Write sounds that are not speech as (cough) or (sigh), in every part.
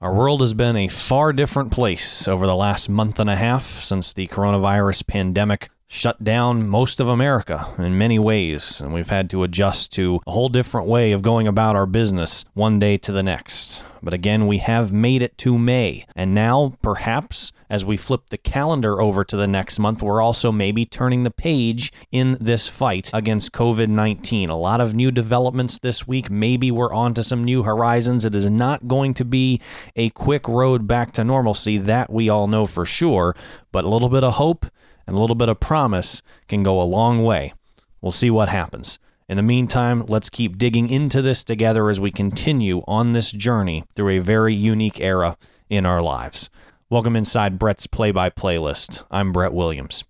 Our world has been a far different place over the last month and a half since the coronavirus pandemic shut down most of America in many ways, and we've had to adjust to a whole different way of going about our business one day to the next. But again, we have made it to May, and now perhaps as we flip the calendar over to the next month, we're also maybe turning the page in this fight against COVID 19. A lot of new developments this week. Maybe we're on to some new horizons. It is not going to be a quick road back to normalcy, that we all know for sure, but a little bit of hope and a little bit of promise can go a long way. We'll see what happens. In the meantime, let's keep digging into this together as we continue on this journey through a very unique era in our lives. Welcome inside Brett's play by playlist. I'm Brett Williams.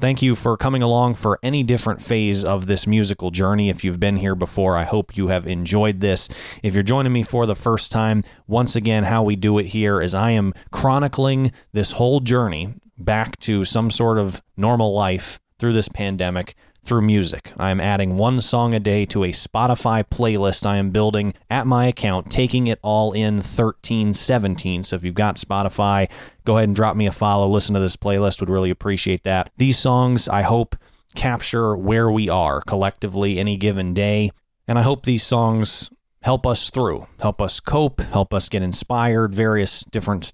Thank you for coming along for any different phase of this musical journey. If you've been here before, I hope you have enjoyed this. If you're joining me for the first time, once again, how we do it here is I am chronicling this whole journey back to some sort of normal life through this pandemic through music. I am adding one song a day to a Spotify playlist I am building at my account, taking it all in 1317. So if you've got Spotify, go ahead and drop me a follow. Listen to this playlist, would really appreciate that. These songs, I hope, capture where we are collectively any given day. And I hope these songs help us through, help us cope, help us get inspired, various different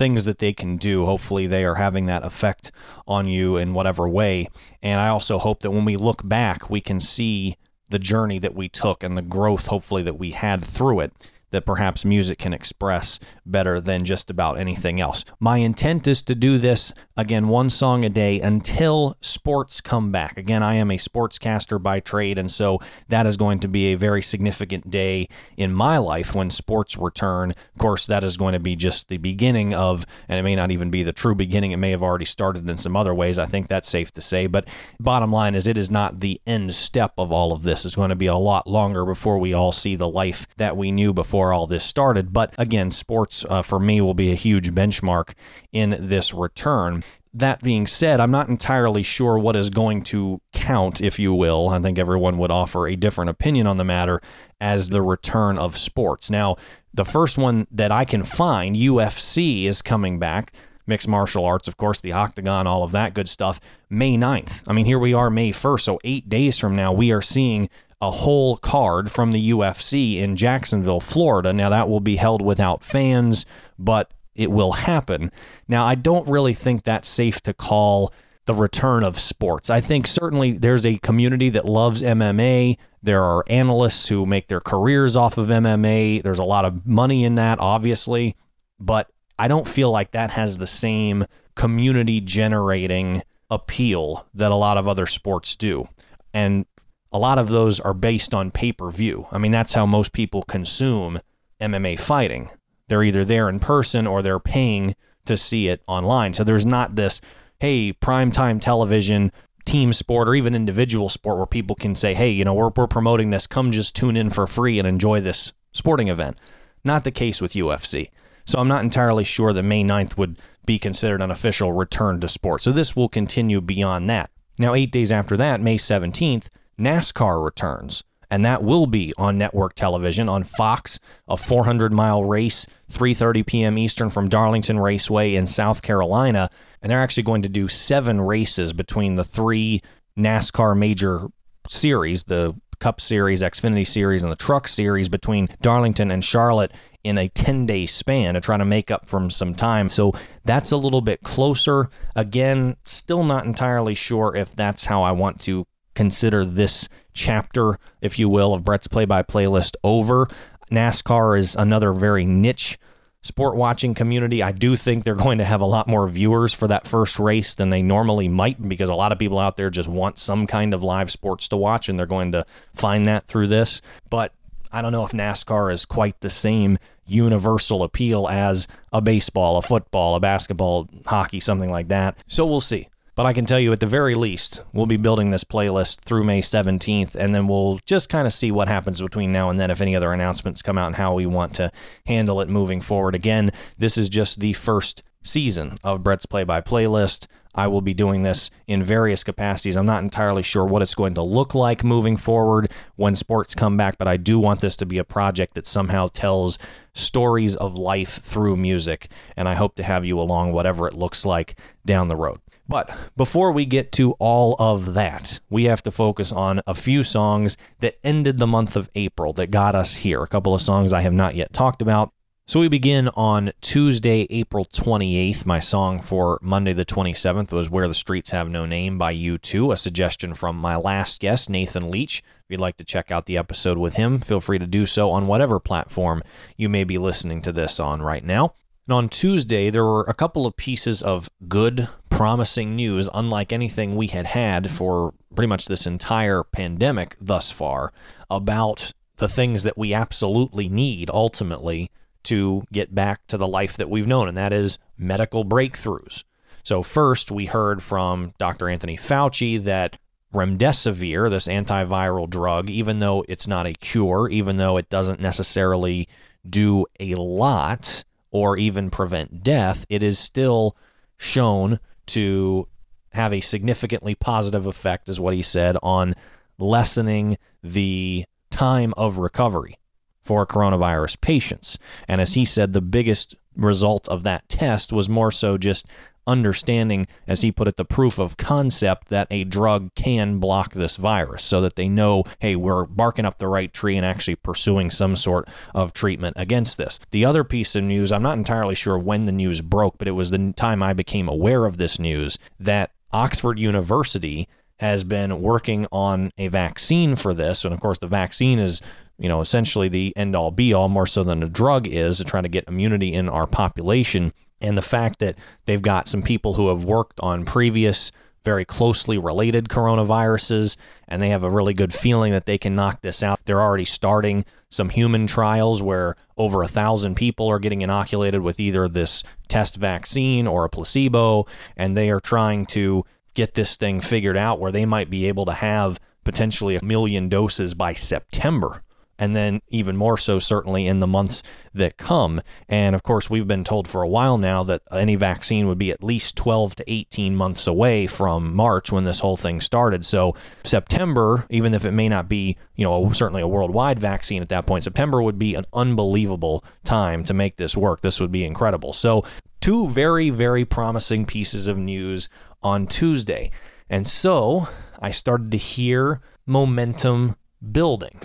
things that they can do. Hopefully, they are having that effect on you in whatever way. And I also hope that when we look back, we can see the journey that we took and the growth, hopefully, that we had through it that perhaps music can express better than just about anything else. My intent is to do this again one song a day until sports come back. Again, I am a sportscaster by trade, and so that is going to be a very significant day in my life when sports return. Of course, that is going to be just the beginning of, and it may not even be the true beginning. It may have already started in some other ways. I think that's safe to say. But bottom line is, it is not the end step of all of this. It's going to be a lot longer before we all see the life that we knew before all this started. But again, sports uh, for me will be a huge benchmark in this return. That being said, I'm not entirely sure what is going to count, if you will. I think everyone would offer a different opinion on the matter as the return of sports. Now, the first one that I can find, UFC, is coming back mixed martial arts, of course, the octagon, all of that good stuff, May 9th. I mean, here we are, May 1st. So, eight days from now, we are seeing a whole card from the UFC in Jacksonville, Florida. Now, that will be held without fans, but it will happen. Now, I don't really think that's safe to call the return of sports. I think certainly there's a community that loves MMA. There are analysts who make their careers off of MMA. There's a lot of money in that, obviously, but I don't feel like that has the same community generating appeal that a lot of other sports do. And a lot of those are based on pay per view. I mean, that's how most people consume MMA fighting. They're either there in person or they're paying to see it online. So there's not this, hey, primetime television, team sport, or even individual sport where people can say, hey, you know, we're, we're promoting this. Come just tune in for free and enjoy this sporting event. Not the case with UFC. So I'm not entirely sure that May 9th would be considered an official return to sport. So this will continue beyond that. Now, eight days after that, May 17th, NASCAR returns, and that will be on network television on Fox, a 400 mile race, 3:30 p.m. Eastern from Darlington Raceway in South Carolina, and they're actually going to do seven races between the three NASCAR major series, the Cup Series, Xfinity Series, and the Truck Series between Darlington and Charlotte in a 10 day span to try to make up from some time. So that's a little bit closer. Again, still not entirely sure if that's how I want to consider this chapter, if you will, of Brett's play by playlist over. NASCAR is another very niche sport watching community. I do think they're going to have a lot more viewers for that first race than they normally might because a lot of people out there just want some kind of live sports to watch and they're going to find that through this. But I don't know if NASCAR is quite the same universal appeal as a baseball, a football, a basketball, hockey, something like that. So we'll see. But I can tell you at the very least, we'll be building this playlist through May 17th, and then we'll just kind of see what happens between now and then if any other announcements come out and how we want to handle it moving forward. Again, this is just the first season of Brett's Play by Playlist. I will be doing this in various capacities. I'm not entirely sure what it's going to look like moving forward when sports come back, but I do want this to be a project that somehow tells stories of life through music, and I hope to have you along, whatever it looks like down the road. But before we get to all of that, we have to focus on a few songs that ended the month of April that got us here. A couple of songs I have not yet talked about. So we begin on Tuesday, April 28th. My song for Monday the 27th was Where the Streets Have No Name by U2, a suggestion from my last guest, Nathan Leach. If you'd like to check out the episode with him, feel free to do so on whatever platform you may be listening to this on right now. And on Tuesday, there were a couple of pieces of good, promising news, unlike anything we had had for pretty much this entire pandemic thus far, about the things that we absolutely need ultimately to get back to the life that we've known, and that is medical breakthroughs. So, first, we heard from Dr. Anthony Fauci that remdesivir, this antiviral drug, even though it's not a cure, even though it doesn't necessarily do a lot or even prevent death, it is still shown to have a significantly positive effect, is what he said, on lessening the time of recovery for coronavirus patients. And as he said, the biggest result of that test was more so just understanding, as he put it, the proof of concept that a drug can block this virus so that they know, hey, we're barking up the right tree and actually pursuing some sort of treatment against this. The other piece of news, I'm not entirely sure when the news broke, but it was the time I became aware of this news that Oxford University has been working on a vaccine for this. And of course, the vaccine is you know, essentially the end all be all more so than a drug is to try to get immunity in our population. And the fact that they've got some people who have worked on previous very closely related coronaviruses and they have a really good feeling that they can knock this out. They're already starting some human trials where over a thousand people are getting inoculated with either this test vaccine or a placebo, and they are trying to get this thing figured out where they might be able to have potentially a million doses by September and then even more so certainly in the months that come. And of course, we've been told for a while now that any vaccine would be at least 12 to 18 months away from March when this whole thing started. So September, even if it may not be, you know, certainly a worldwide vaccine at that point, September would be an unbelievable time to make this work. This would be incredible. So two very, very promising pieces of news on Tuesday. And so I started to hear momentum building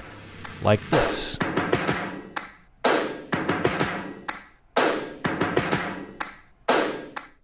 like this.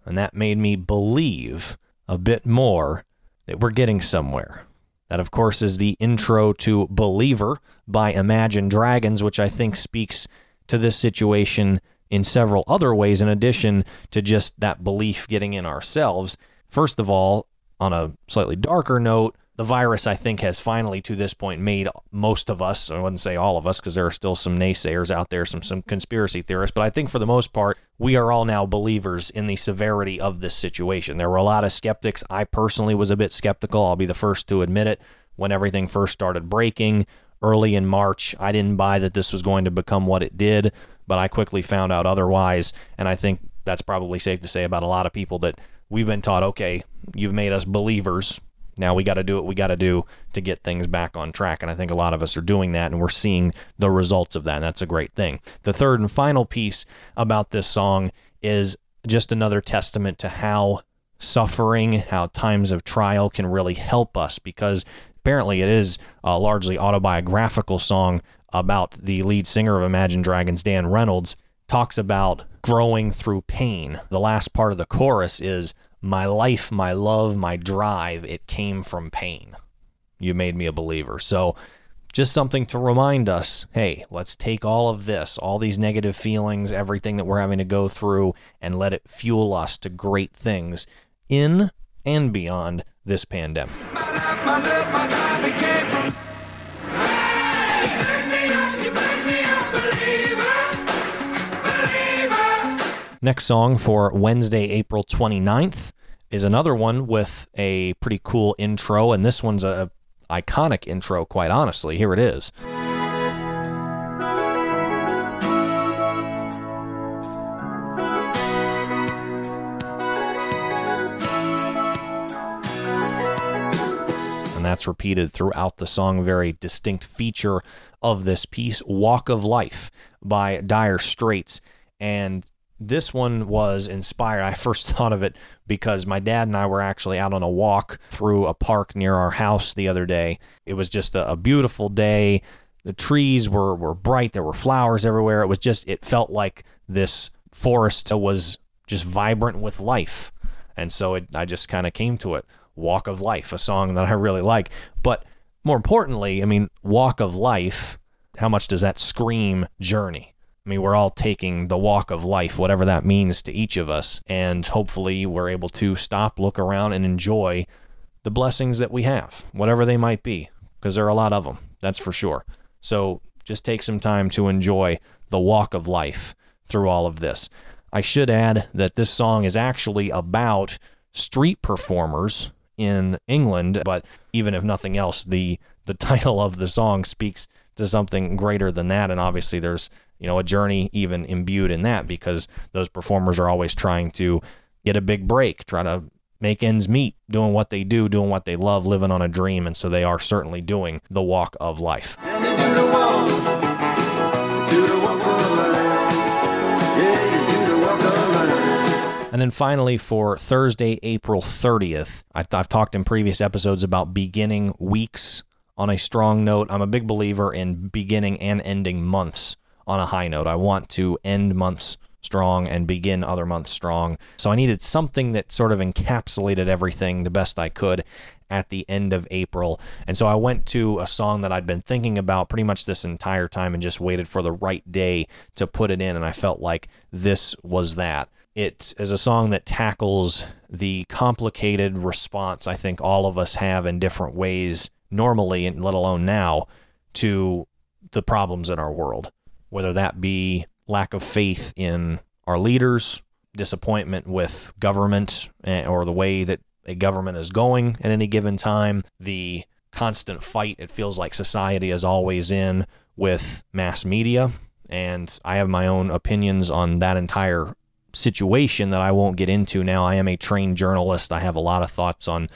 And that made me believe a bit more that we're getting somewhere. That, of course, is the intro to Believer by Imagine Dragons, which I think speaks to this situation in several other ways, in addition to just that belief getting in ourselves. First of all, on a slightly darker note, the virus, I think, has finally to this point made most of us, I wouldn't say all of us, because there are still some naysayers out there, some, some conspiracy theorists, but I think for the most part, we are all now believers in the severity of this situation. There were a lot of skeptics. I personally was a bit skeptical. I'll be the first to admit it. When everything first started breaking early in March, I didn't buy that this was going to become what it did, but I quickly found out otherwise. And I think that's probably safe to say about a lot of people that we've been taught, okay, you've made us believers now we got to do what we got to do to get things back on track. And I think a lot of us are doing that and we're seeing the results of that. And that's a great thing. The third and final piece about this song is just another testament to how suffering, how times of trial can really help us because apparently it is a largely autobiographical song about the lead singer of Imagine Dragons, Dan Reynolds, talks about growing through pain. The last part of the chorus is my life, my love, my drive, it came from pain. You made me a believer. So, just something to remind us hey, let's take all of this, all these negative feelings, everything that we're having to go through, and let it fuel us to great things in and beyond this pandemic. Next song for Wednesday, April 29th is another one with a pretty cool intro, and this one's a iconic intro, quite honestly. Here it is. and that's repeated throughout the song. Very distinct feature of this piece, Walk of Life by Dire Straits. And this one was inspired. I first (laughs) thought of it because my dad and I were actually out on a walk through a park near our house the other day. It was just a, a beautiful day. The trees were, were bright. There were flowers everywhere. It was just, it felt like this forest was just vibrant with life. And so it, I just kind of came to it. Walk of Life, a song that I really like. But more importantly, I mean, Walk of Life, how much does that scream journey? I mean, we're all taking the walk of life, whatever that means to each of us. And hopefully, we're able to stop, look around, and enjoy the blessings that we have, whatever they might be, because there are a lot of them, that's for sure. So just take some time to enjoy the walk of life through all of this. I should add that this song is actually about street performers in England, but even if nothing else, the the (laughs) title of the song speaks to something greater than that and obviously there's you know a journey even imbued in that because those performers are always trying to get a big break try to make ends meet doing what they do doing what they love living on a dream. And so they are certainly doing the walk of life. And then finally, for Thursday, April 30th, I, have talked in previous episodes about beginning weeks. On a strong note. I'm a big believer in beginning and ending months on a high note. I want to end months strong and begin other months strong. So I needed something that sort of encapsulated everything the best I could at the end of April. And so I went to a song that I'd been thinking about pretty much this entire time and just waited for the right day to put it in. And I felt like this was that. It is a song that tackles the complicated response I think all of us have in different ways normally, and let alone now, to the problems in our world, whether that be lack of faith in our leaders, disappointment with government eh, or the way that a government is going at any given time, the constant fight it feels like society is always in with mass media. And I have my own opinions on that entire situation that I won't get into now. I am a trained journalist. I have a lot of thoughts on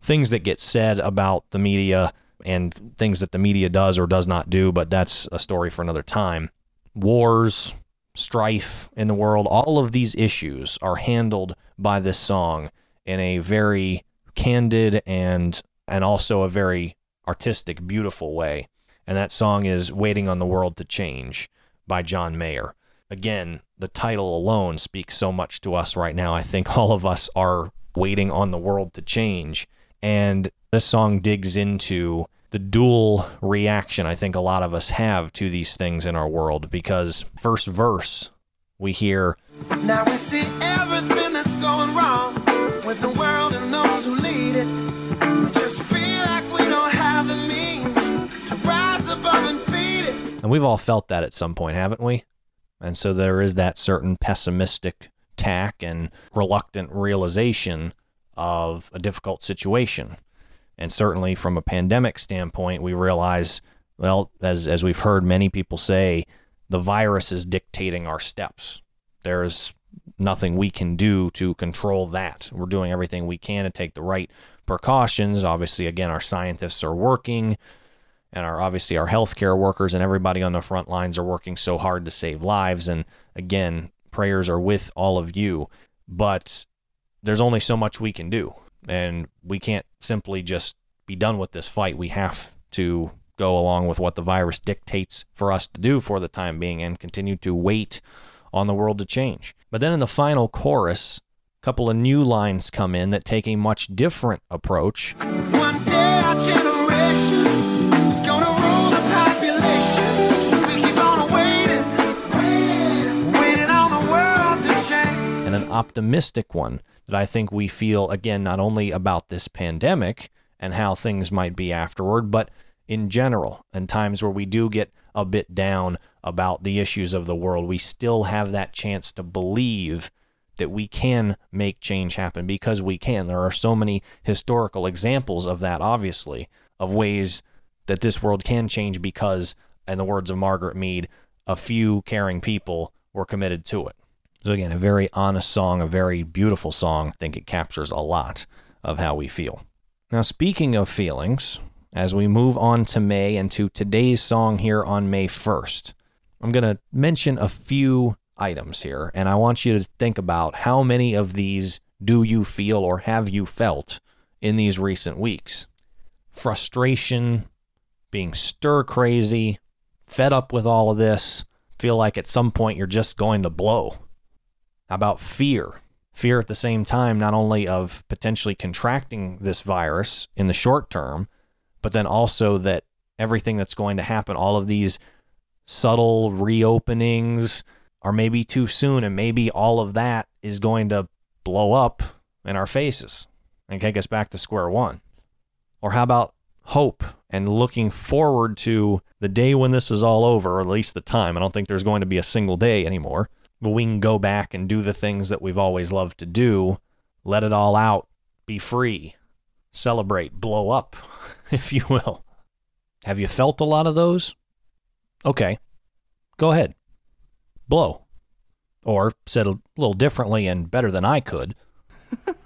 things that get said about the media and things that the media does or does not do, but that's a story for another time. Wars, strife in the world, all of these issues are handled by this song in a very candid and and also a very artistic, beautiful way. And that song is Waiting on the World to Change by John Mayer. Again, the title alone speaks so much to us right now. I think all of us are waiting on the world to change. And this song digs into the dual reaction I think a lot of us have to these things in our world because first verse we hear Now we see everything that's going wrong with the world and those who lead it. We just feel like we don't have the means to rise above and beat it. And we've all felt that at some point, haven't we? And so there is that certain pessimistic tack and reluctant realization of a difficult situation. And certainly from a pandemic standpoint, we realize, well, as, as we've heard many people say, the virus is dictating our steps. There's nothing we can do to control that. We're doing everything we can to take the right precautions. Obviously, again, our scientists are working and our obviously our healthcare workers and everybody on the front lines are working so hard to save lives. And again, prayers are with all of you. But there's only so much we can do. And we can't simply just be done with this fight. We have to go along with what the virus dictates for us to do for the time being and continue to wait on the world to change. But then in the final chorus, a couple of new lines come in that take a much different approach. One day our generation is gonna optimistic one that I think we feel, again, not only about this pandemic and how things might be afterward, but in general, and times where we do get a bit down about the issues of the world, we still have that chance to believe that we can make change happen because we can. There are so many historical examples of that, obviously, of ways that this world can change because, in the words of Margaret Mead, a few caring people were committed to it. So, again, a very honest song, a very beautiful song. I think it captures a lot of how we feel. Now, speaking of feelings, as we move on to May and to today's song here on May 1st, I'm going to mention a few items here, and I want you to think about how many of these do you feel or have you felt in these recent weeks? Frustration, being stir crazy, fed up with all of this, feel like at some point you're just going to blow. About fear? Fear at the same time, not only of potentially contracting this virus in the short term, but then also that everything that's going to happen, all of these subtle reopenings are maybe too soon, and maybe all of that is going to blow up in our faces and take us back to square one. Or how about hope and looking forward to the day when this is all over, or at least the time? I don't think there's going to be a single day anymore, we can go back and do the things that we've always loved to do, let it all out, be free, celebrate, blow up, (laughs) if you will. Have you felt a lot of those? Okay, go ahead. Blow. Or said a little differently and better than I could. (laughs)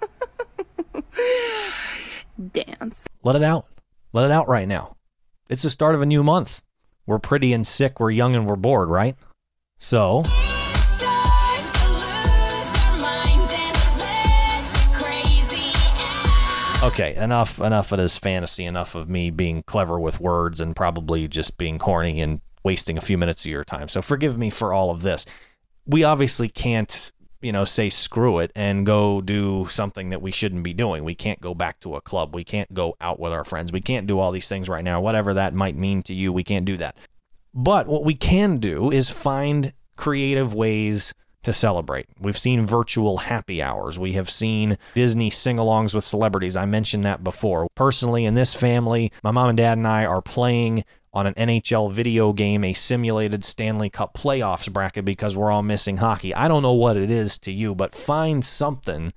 Dance. Let it out. Let it out right now. It's the start of a new month. We're pretty and sick, we're young and we're bored, right? So, okay, enough enough of this fantasy, enough of me being clever with words and probably just being corny and wasting a few minutes of your time. So forgive me for all of this. We obviously can't, you know, say screw it and go do something that we shouldn't be doing. We can't go back to a club. We can't go out with our friends. We can't do all these things right now. Whatever that might mean to you, we can't do that. But what we can do is find creative ways to celebrate. We've seen virtual happy hours. We have seen Disney sing alongs with celebrities. I mentioned that before. Personally, in this family, my mom and dad and I are playing on an NHL video game a simulated Stanley Cup playoffs bracket because we're all missing hockey. I don't know what it is to you, but find something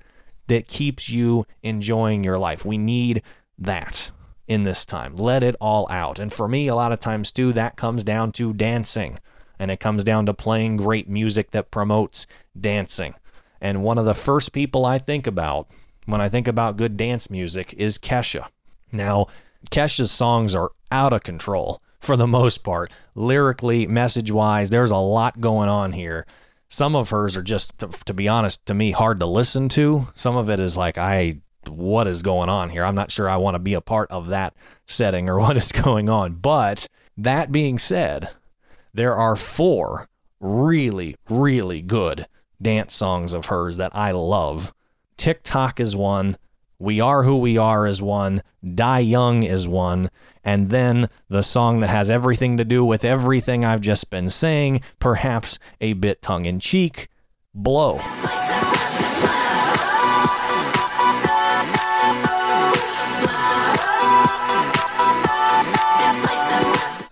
that keeps you enjoying your life. We need that in this time. Let it all out. And for me, a lot of times too, that comes down to dancing and it comes down to playing great music that promotes dancing. And one of the first people I think about when I think about good dance music is Kesha. Now, Kesha's songs are out of control for the most part. Lyrically, message wise, there's a lot going on here. Some of hers are just, to, to be honest, to me, hard to listen to. Some of it is like, I, what is going on here? I'm not sure I want to be a part of that setting or (laughs) what is going on. But that being said, there are four really, really good dance songs of hers that I love. TikTok is one. We Are Who We Are is one. Die Young is one. And then the song that has everything to do with everything I've just been saying, perhaps a bit tongue in cheek, Blow.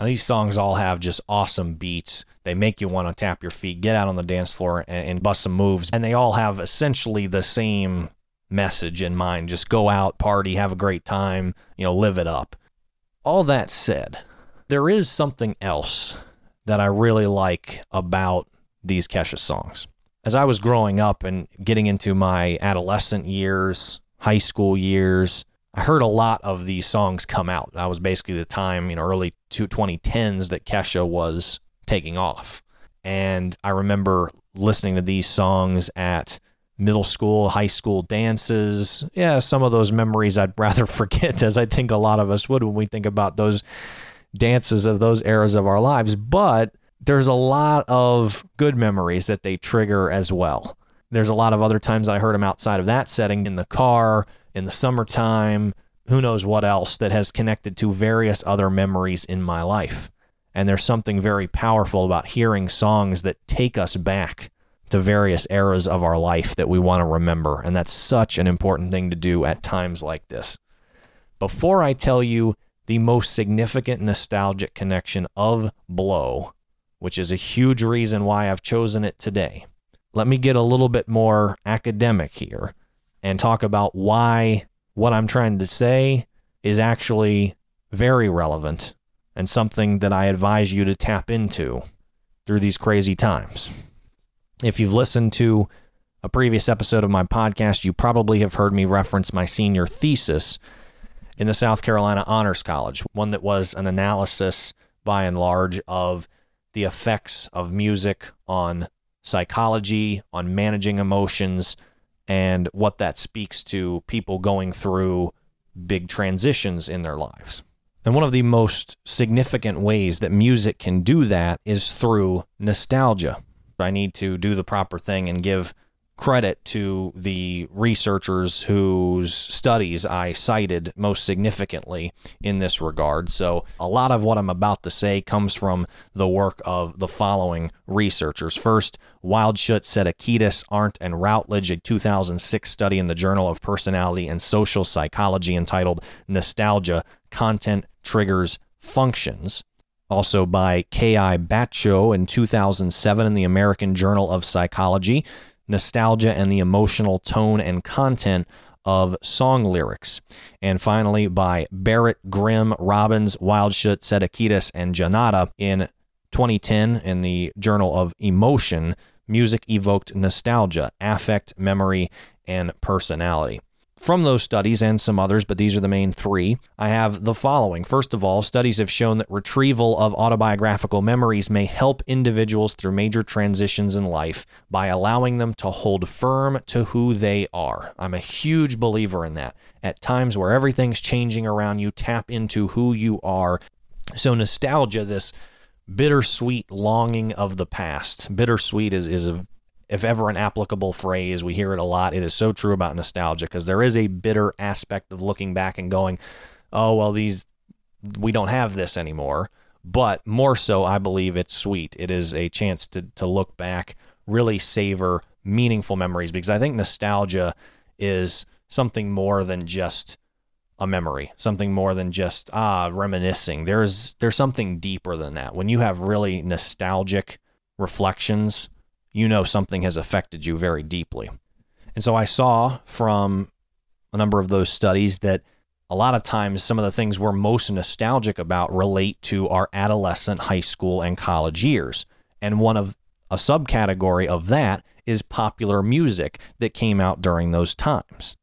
Now, these songs all have just awesome beats. They make you want to tap your feet, get out on the dance floor, and, and bust some moves. And they all have essentially the same message in mind just go out, party, have a great time, you know, live it up. All that said, there is something else that I really like about these Kesha songs. As I was growing up and getting into my adolescent years, high school years, I heard a lot of these songs come out. That was basically the time, you know, early to 2010s that Kesha was taking off. And I remember listening to these songs at middle school, high school dances. Yeah, some of those memories I'd (laughs) rather forget, as I think a lot of us would when we think about those dances of those eras of our lives. But there's a lot of good memories that they trigger as well. There's a lot of other times I heard them outside of that setting in the car, in the summertime, who knows what else that has connected to various other memories in my life. And there's something very powerful about hearing songs that take us back to various eras of our life that we want to remember. And that's such an important thing to do at times like this. Before I tell you the most significant nostalgic connection of Blow, which is a huge reason why I've chosen it today, let me get a little bit more academic here and talk about why what I'm trying to say is actually very relevant and something that I advise you to tap into through these crazy times. If you've listened to a previous episode of my podcast, you probably have heard me reference my senior thesis in the South Carolina Honors College, one that was an analysis by and large of the effects of music on psychology, on managing emotions, and what that speaks to people going through big transitions in their lives. And one of the most significant ways that music can do that is through nostalgia. I need to do the proper thing and give credit to the researchers whose studies I cited most significantly in this regard. So, a lot of what I'm about to say comes from the work of the following researchers. First, Wildschut, Sedikides, Arndt, and Routledge, a 2006 study in the Journal of Personality and Social Psychology entitled Nostalgia Content, Triggers, Functions also by K.I. Batcho in 2007 in the American Journal of Psychology, Nostalgia and the Emotional Tone and Content of Song Lyrics. And finally by Barrett, Grimm, Robbins, Wildschut, Sedikides, and Janata in 2010 in the Journal of Emotion, Music Evoked Nostalgia, Affect, Memory, and Personality from those studies and some others, but these are the main three, I have the following. First of all, studies have shown that retrieval of autobiographical memories may help individuals through major transitions in life by allowing them to hold firm to who they are. I'm a huge believer in that. At times where everything's changing around you, tap into who you are. So, nostalgia, this bittersweet longing of the past. Bittersweet is, is a if ever an applicable phrase. We hear it a lot. It is so true about nostalgia because there is a bitter aspect of looking back and going, oh, well, these, we don't have this anymore. But more so, I believe it's sweet. It is a chance to, to look back, really savor meaningful memories because I think nostalgia is something more than just a memory, something more than just ah reminiscing. There's there's something deeper than that. When you have really nostalgic reflections you know something has affected you very deeply. And so I saw from a number of those studies that a lot of times some of the things we're most nostalgic about relate to our adolescent, high school, and college years. And one of a subcategory of that is popular music that came out during those times.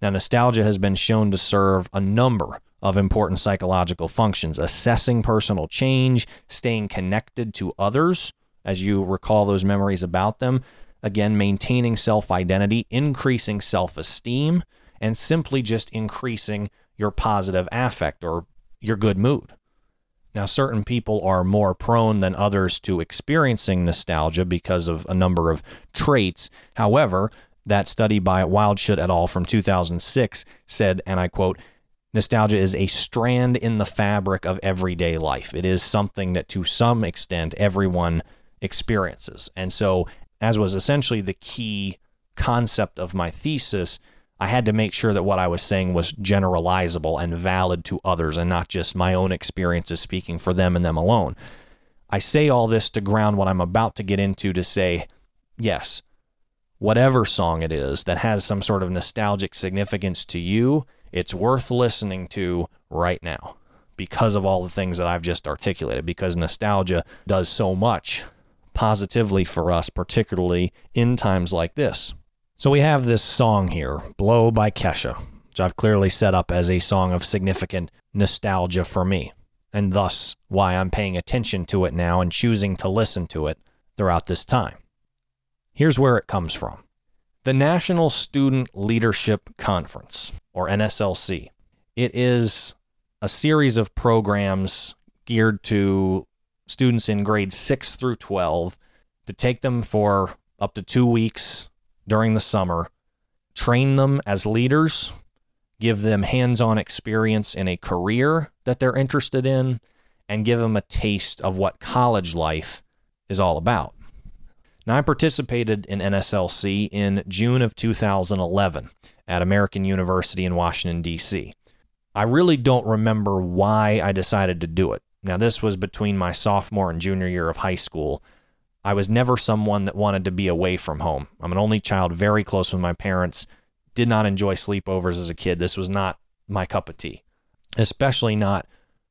Now, nostalgia has been shown to serve a number of important psychological functions assessing personal change, staying connected to others, as you recall those memories about them. Again, maintaining self identity, increasing self esteem, and simply just increasing your positive affect or your good mood. Now, certain people are more prone than others to experiencing nostalgia because of a number of traits. However, that study by Wildschut et al. from 2006 said, and I quote, Nostalgia is a strand in the fabric of everyday life. It is something that, to some extent, everyone experiences. And so, as was essentially the key concept of my thesis, I had to make sure that what I was saying was generalizable and valid to others and not just my own experiences speaking for them and them alone. I say all this to ground what I'm about to get into to say, yes, whatever song it is that has some sort of nostalgic significance to you, it's worth listening to right now because of all the things that I've just articulated, because nostalgia does so much positively for us, particularly in times like this. So we have this song here, Blow by Kesha, which I've clearly set up as a song of significant nostalgia for me, and thus why I'm paying attention to it now and choosing to listen to it throughout this time. Here's where it comes from the National Student Leadership Conference, or NSLC. It is a series of programs geared to students in grades 6 through 12 to take them for up to two weeks during the summer, train them as leaders, give them hands on experience in a career that they're interested in, and give them a taste of what college life is all about. Now, I participated in NSLC in June of 2011 at American University in Washington, D.C. I really don't remember why I decided to do it. Now, this was between my sophomore and junior year of high school. I was never someone that wanted to be away from home. I'm an only child, very close with my parents, did not enjoy sleepovers as a kid. This was not my cup of tea, especially not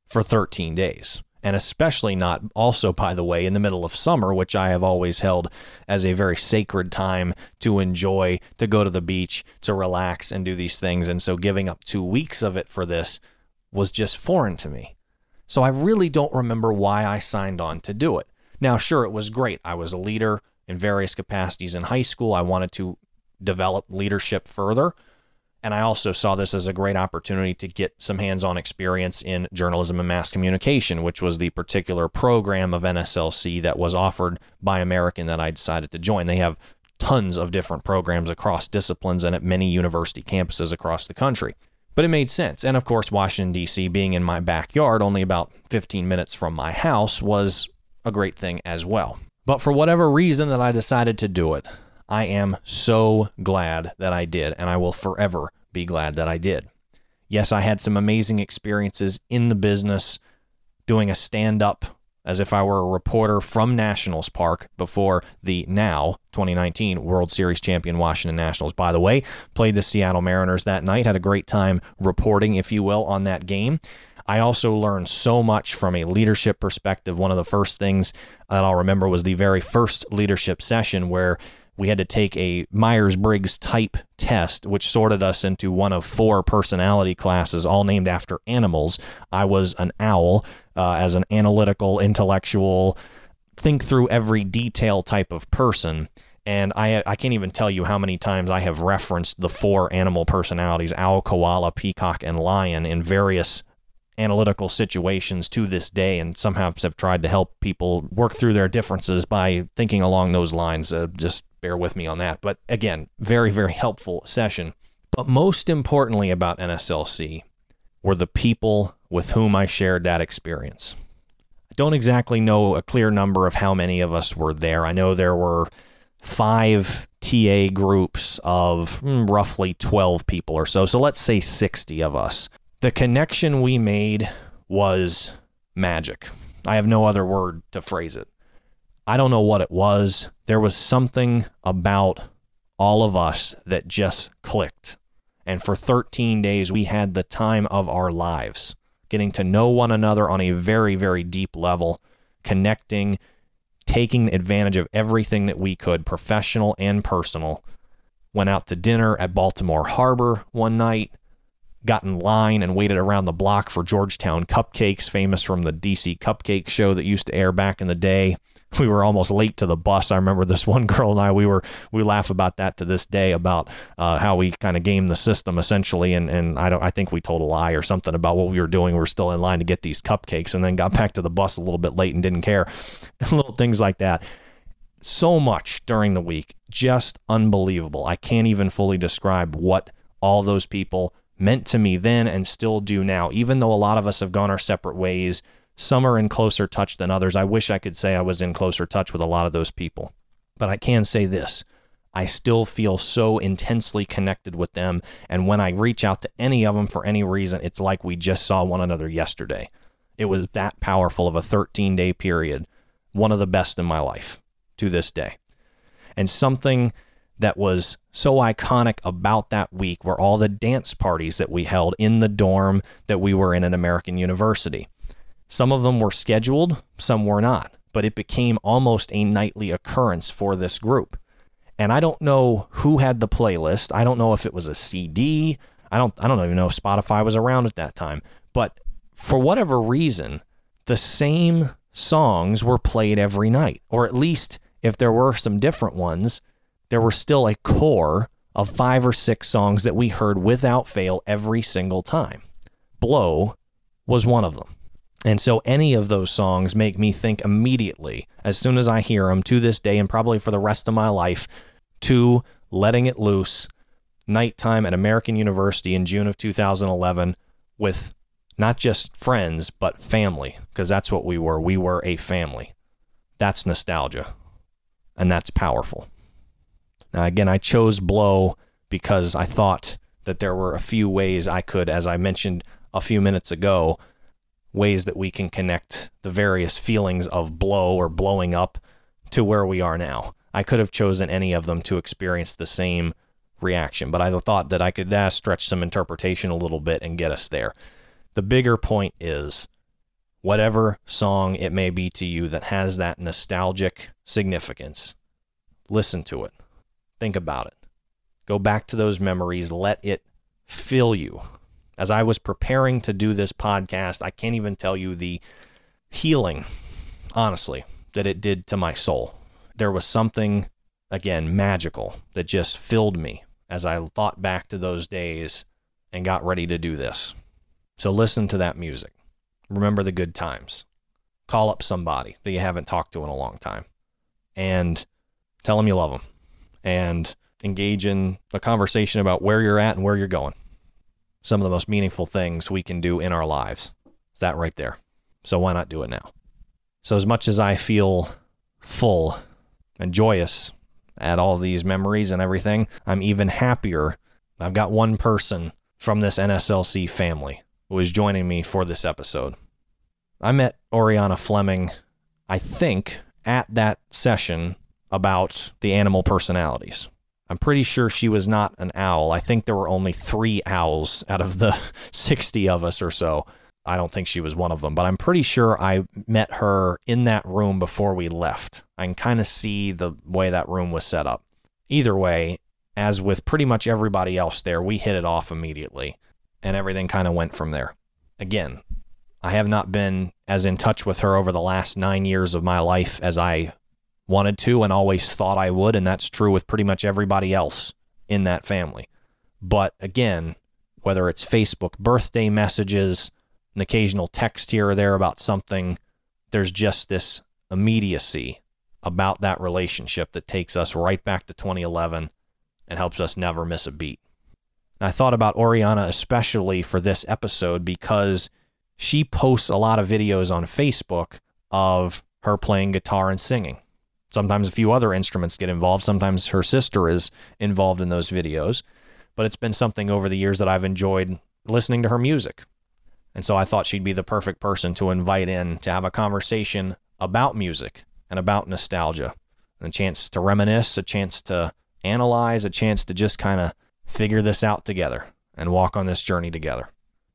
for 13 days. and especially not also, by the way, in the middle of summer, which I have always held as a very sacred time to enjoy, to go to the beach, to relax, and do these things. And so giving up two weeks of it for this was just foreign to me. So I really don't remember why I signed on to do it. Now, sure, it was great. I was a leader in various capacities in high school. I wanted to develop leadership further. And I also saw this as a great opportunity to get some hands on experience in journalism and mass communication, which was the particular program of NSLC that was offered by American that I decided to join. They have tons of different programs across disciplines and at many university campuses across the country. But it made sense. And of course, Washington, D.C., being in my backyard, only about 15 minutes from my house, was a great thing as well. But for whatever reason that I decided to do it, I am so glad that I did, and I will forever be glad that I did. Yes, I had some amazing experiences in the business doing a stand up as if I were a reporter from Nationals Park before the now 2019 World Series champion Washington Nationals. By the way, played the Seattle Mariners that night, had a great time reporting, if you will, on that game. I also learned so much from a leadership perspective. One of the first things that I'll remember was the very first leadership session where we had to take a Myers Briggs type test, which sorted us into one of four personality classes, all named after animals. I was an owl uh, as an analytical, intellectual, think through every detail type of person. And I, I can't even tell you how many times I have referenced the four animal personalities owl, koala, peacock, and lion in various analytical situations to this day and somehow have tried to help people work through their differences by thinking along those lines. Uh, just bear with me on that. But again, very, very helpful session. But most importantly about NSLC were the people with whom I shared that experience. I don't exactly know a clear number of how many of us were there. I know there were five TA groups of mm, roughly 12 people or so. So let's say 60 of us the connection we made was magic. I have no other word to phrase it. I don't know what it was. There was something about all of us that just clicked. And for 13 days, we had the time of our lives, getting to know one another on a very, very deep level, connecting, taking advantage of everything that we could, professional and personal. Went out to dinner at Baltimore Harbor one night, got in line and waited around the block for Georgetown cupcakes, famous from the DC cupcake show that used to air back in the day. (laughs) We were almost late to the bus. I remember this (laughs) one girl and I. We were we laugh about that to this day about uh, how we kind of gamed the system essentially, and and I don't I think we told a lie or something about what we were doing. We were still in line to get these cupcakes, and then got back to the bus a little bit late and didn't care. (laughs) Little things like that so much during the week. Just unbelievable. I can't even fully describe what all those people meant to me then and still do now. Even though a lot of us have gone our separate ways, some are in closer touch than others. I wish I could say I was in closer touch with a lot of those people. But I can say this I still feel so intensely connected with them. And when I reach out to any of them for any reason, it's like we just saw one another yesterday. It was that powerful of a 13 day period, one of the best in my life to this day. And something that was so iconic about that week were all the dance parties that we held in the dorm that we were in an American university. Some of them were scheduled, some were not, but it became almost a nightly occurrence for this group. And I don't know who had the playlist. I don't know if it was a CD. I don't I don't even know if Spotify was around at that time. But for whatever reason, the same songs were played every night, or at least if there were some different ones, there were still a core of five or six songs that we heard without fail every single time. Blow was one of them. And so any of those songs make me think immediately, as soon as I hear them to this day and probably for the rest of my life, to Letting It Loose, nighttime at American University in June of 2011 with not just friends, but family, because that's what we were. We were a family. That's nostalgia, and that's powerful. Now, again, I chose blow because I thought that there were a few ways I could, as I mentioned a few minutes ago, ways that we can connect the various feelings of blow or blowing up to where we are now. I could have chosen any of them to experience the same reaction, but I thought that I could uh, stretch some interpretation a little bit and get us there. The bigger point is whatever song it may be to you that has that nostalgic significance, listen to it. Think about it. Go back to those memories. Let it fill you. As I was preparing to do this podcast, I can't even tell you the healing, honestly, that it did to my soul. There was something, again, magical that just filled me as I thought back to those days and got ready to do this. So listen to that music. Remember the good times. Call up somebody that you haven't talked to in a long time and tell them you love them and engage in a conversation about where you're at and where you're going. Some of the most meaningful things we can do in our lives. Is that right there? So why not do it now? So, as much as I feel full and joyous at all these memories and everything, I'm even happier. I've got one person from this NSLC family who is joining me for this episode. I met Oriana Fleming, I think, at that session about the animal personalities. I'm pretty sure she was not an owl. I think there were only three owls out of the (laughs) 60 of us or so. I don't think she was one of them, but I'm pretty sure I met her in that room before we left. I can kind of see the way that room was set up. Either way, as with pretty much everybody else there, we hit it off immediately and everything kind of went from there. Again, I have not been as in touch with her over the last nine years of my life as I wanted to and always thought I would, and that's true with pretty much everybody else in that family. But again, whether it's Facebook birthday messages, an occasional text here or there about something, there's just this immediacy about that relationship that takes us right back to 2011 and helps us never miss a beat. I thought about Oriana especially for this episode because she posts a lot of videos on Facebook of her playing guitar and singing. Sometimes a few other instruments get involved. Sometimes her sister is involved in those videos. But it's been something over the years that I've enjoyed listening to her music. And so I thought she'd be the perfect person to invite in to have a conversation about music and about nostalgia. And a chance to reminisce, a chance to analyze, a chance to just kind of figure this out together and walk on this journey together.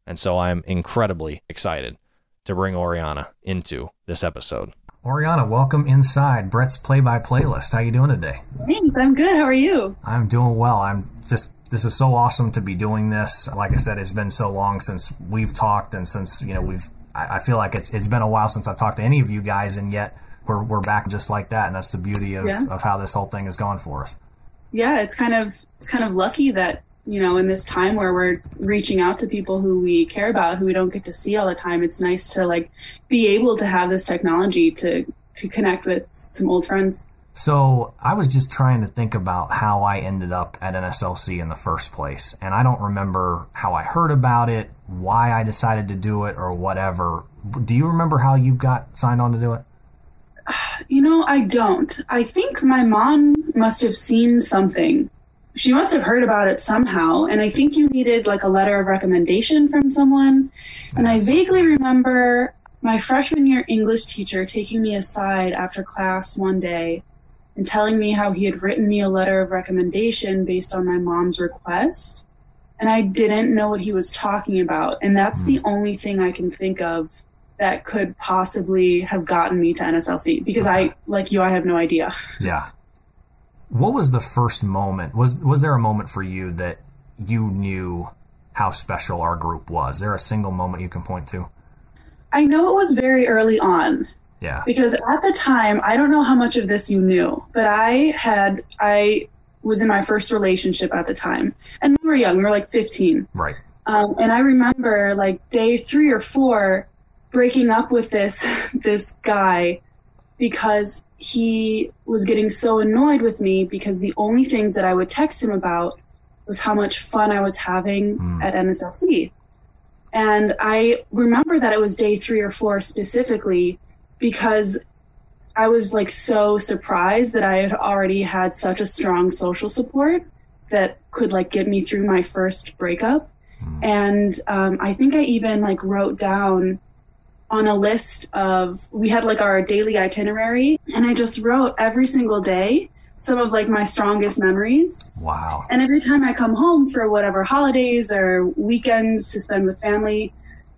And so I'm incredibly excited to bring Oriana into this episode. Oriana, welcome inside Brett's play-by-play Playlist. How you doing today? Thanks, I'm good. How are you? I'm doing well. I'm just this is so awesome to be doing this. Like I said, it's been so long since we've talked and since you know we've. I, I feel like it's it's been a while since I've talked to any of you guys, and yet we're we're back just like that, and that's the beauty of, Yeah. of how this whole thing has gone for us. Yeah, it's kind of it's kind of lucky that you know in this time where we're reaching out to people who we care about, who we don't get to see all the time. It's nice to like be able to have this technology to to connect with some old friends. So I was just trying to think about how I ended up at NSLC in the first place, and I don't remember how I heard about it, why I decided to do it, or whatever. Do you remember how you got signed on to do it? (sighs) You know, I don't. I think my mom must have seen something. She must have heard about it somehow, and I think you needed like a letter of recommendation from someone. And I vaguely remember my freshman year English teacher taking me aside after class one day and telling me how he had written me a letter of recommendation based on my mom's request. And I didn't know what he was talking about. And that's the only thing I can think of that could possibly have gotten me to NSLC because I, like you, I have no idea. Yeah. What was the first moment? Was was there a moment for you that you knew how special our group was? Is there a single moment you can point to? I know it was very early on Yeah. because at the time, I don't know how much of this you knew, but I had, I was in my first relationship at the time and we were young, we were like 15. Right. Um, and I remember like day three or four breaking up with this (laughs) this guy because he was getting so annoyed with me because the only things that I would text him about was how much fun I was having at NSLC. And I remember that it was day three or four specifically because I was like so surprised that I had already had such a strong social support that could like get me through my first breakup. And um, I think I even like wrote down on a list of we had like our daily itinerary, and I just wrote every single day some of like my strongest memories. Wow. And every time I come home for whatever holidays or weekends to spend with family,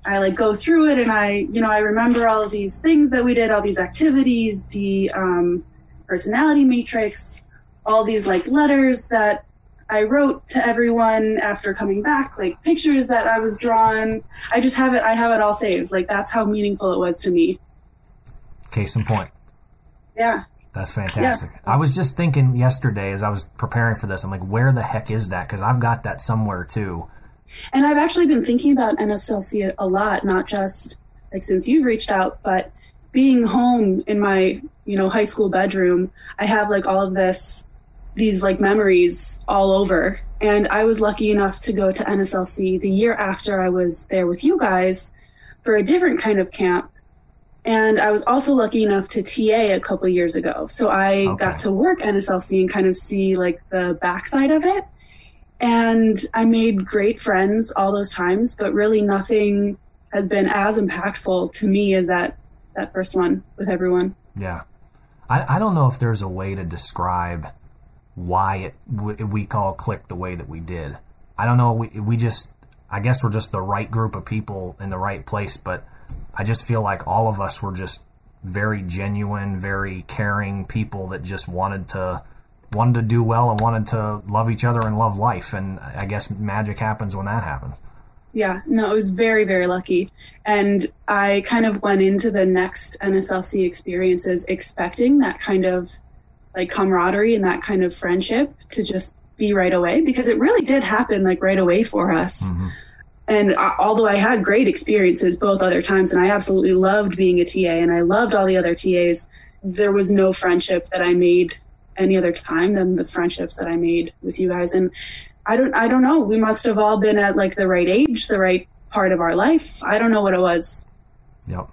I like go through it and I, you know, I remember all of these things that we did, all these activities, the um, personality matrix, all these like letters that I wrote to everyone after coming back, like pictures that I was drawn. I just have it, I have it all saved. Like that's how meaningful it was to me. Case in point. Yeah. That's fantastic. I was just thinking yesterday as I was preparing for this, I'm like, where the heck is that? Because I've got that somewhere too. And I've actually been thinking about NSLC a lot, not just like since you've reached out, but being home in my, you know, high school bedroom, I have like all of this, these like memories all over. And I was lucky enough to go to NSLC the year after I was there with you guys for a different kind of camp. And I was also lucky enough to TA a couple years ago. So I Okay. got to work NSLC and kind of see like the backside of it and I made great friends all those times, but really nothing has been as impactful to me as that that first one with everyone. Yeah. I, I don't know if there's a way to describe why it we call click the way that we did. I don't know. We, we just, I guess we're just the right group of people in the right place, but I just feel like all of us were just very genuine, very caring people that just wanted to wanted to do well and wanted to love each other and love life. And I guess magic happens when that happens. Yeah, no, it was very, very lucky. And I kind of went into the next NSLC experiences expecting that kind of like camaraderie and that kind of friendship to just be right away because it really did happen like right away for us. And uh, although I had great experiences both other times, and I absolutely loved being a TA and I loved all the other TAs, there was no friendship that I made any other time than the friendships that I made with you guys. And I don't, I don't know. We must have all been at like the right age, the right part of our life. I don't know what it was. Yep.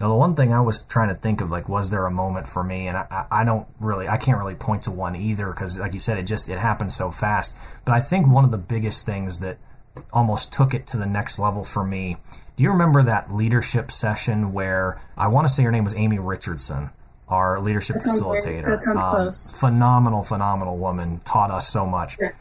Now, the one thing I was trying to think of, like, was there a moment for me? And I, I don't really, I can't really point to one either because, like you said, it just it happened so fast. But I think one of the biggest things that almost took it to the next level for me. Do you remember that leadership session where I want to say her name was Amy Richardson, our leadership facilitator? Um, phenomenal, phenomenal woman, taught us so much Yeah.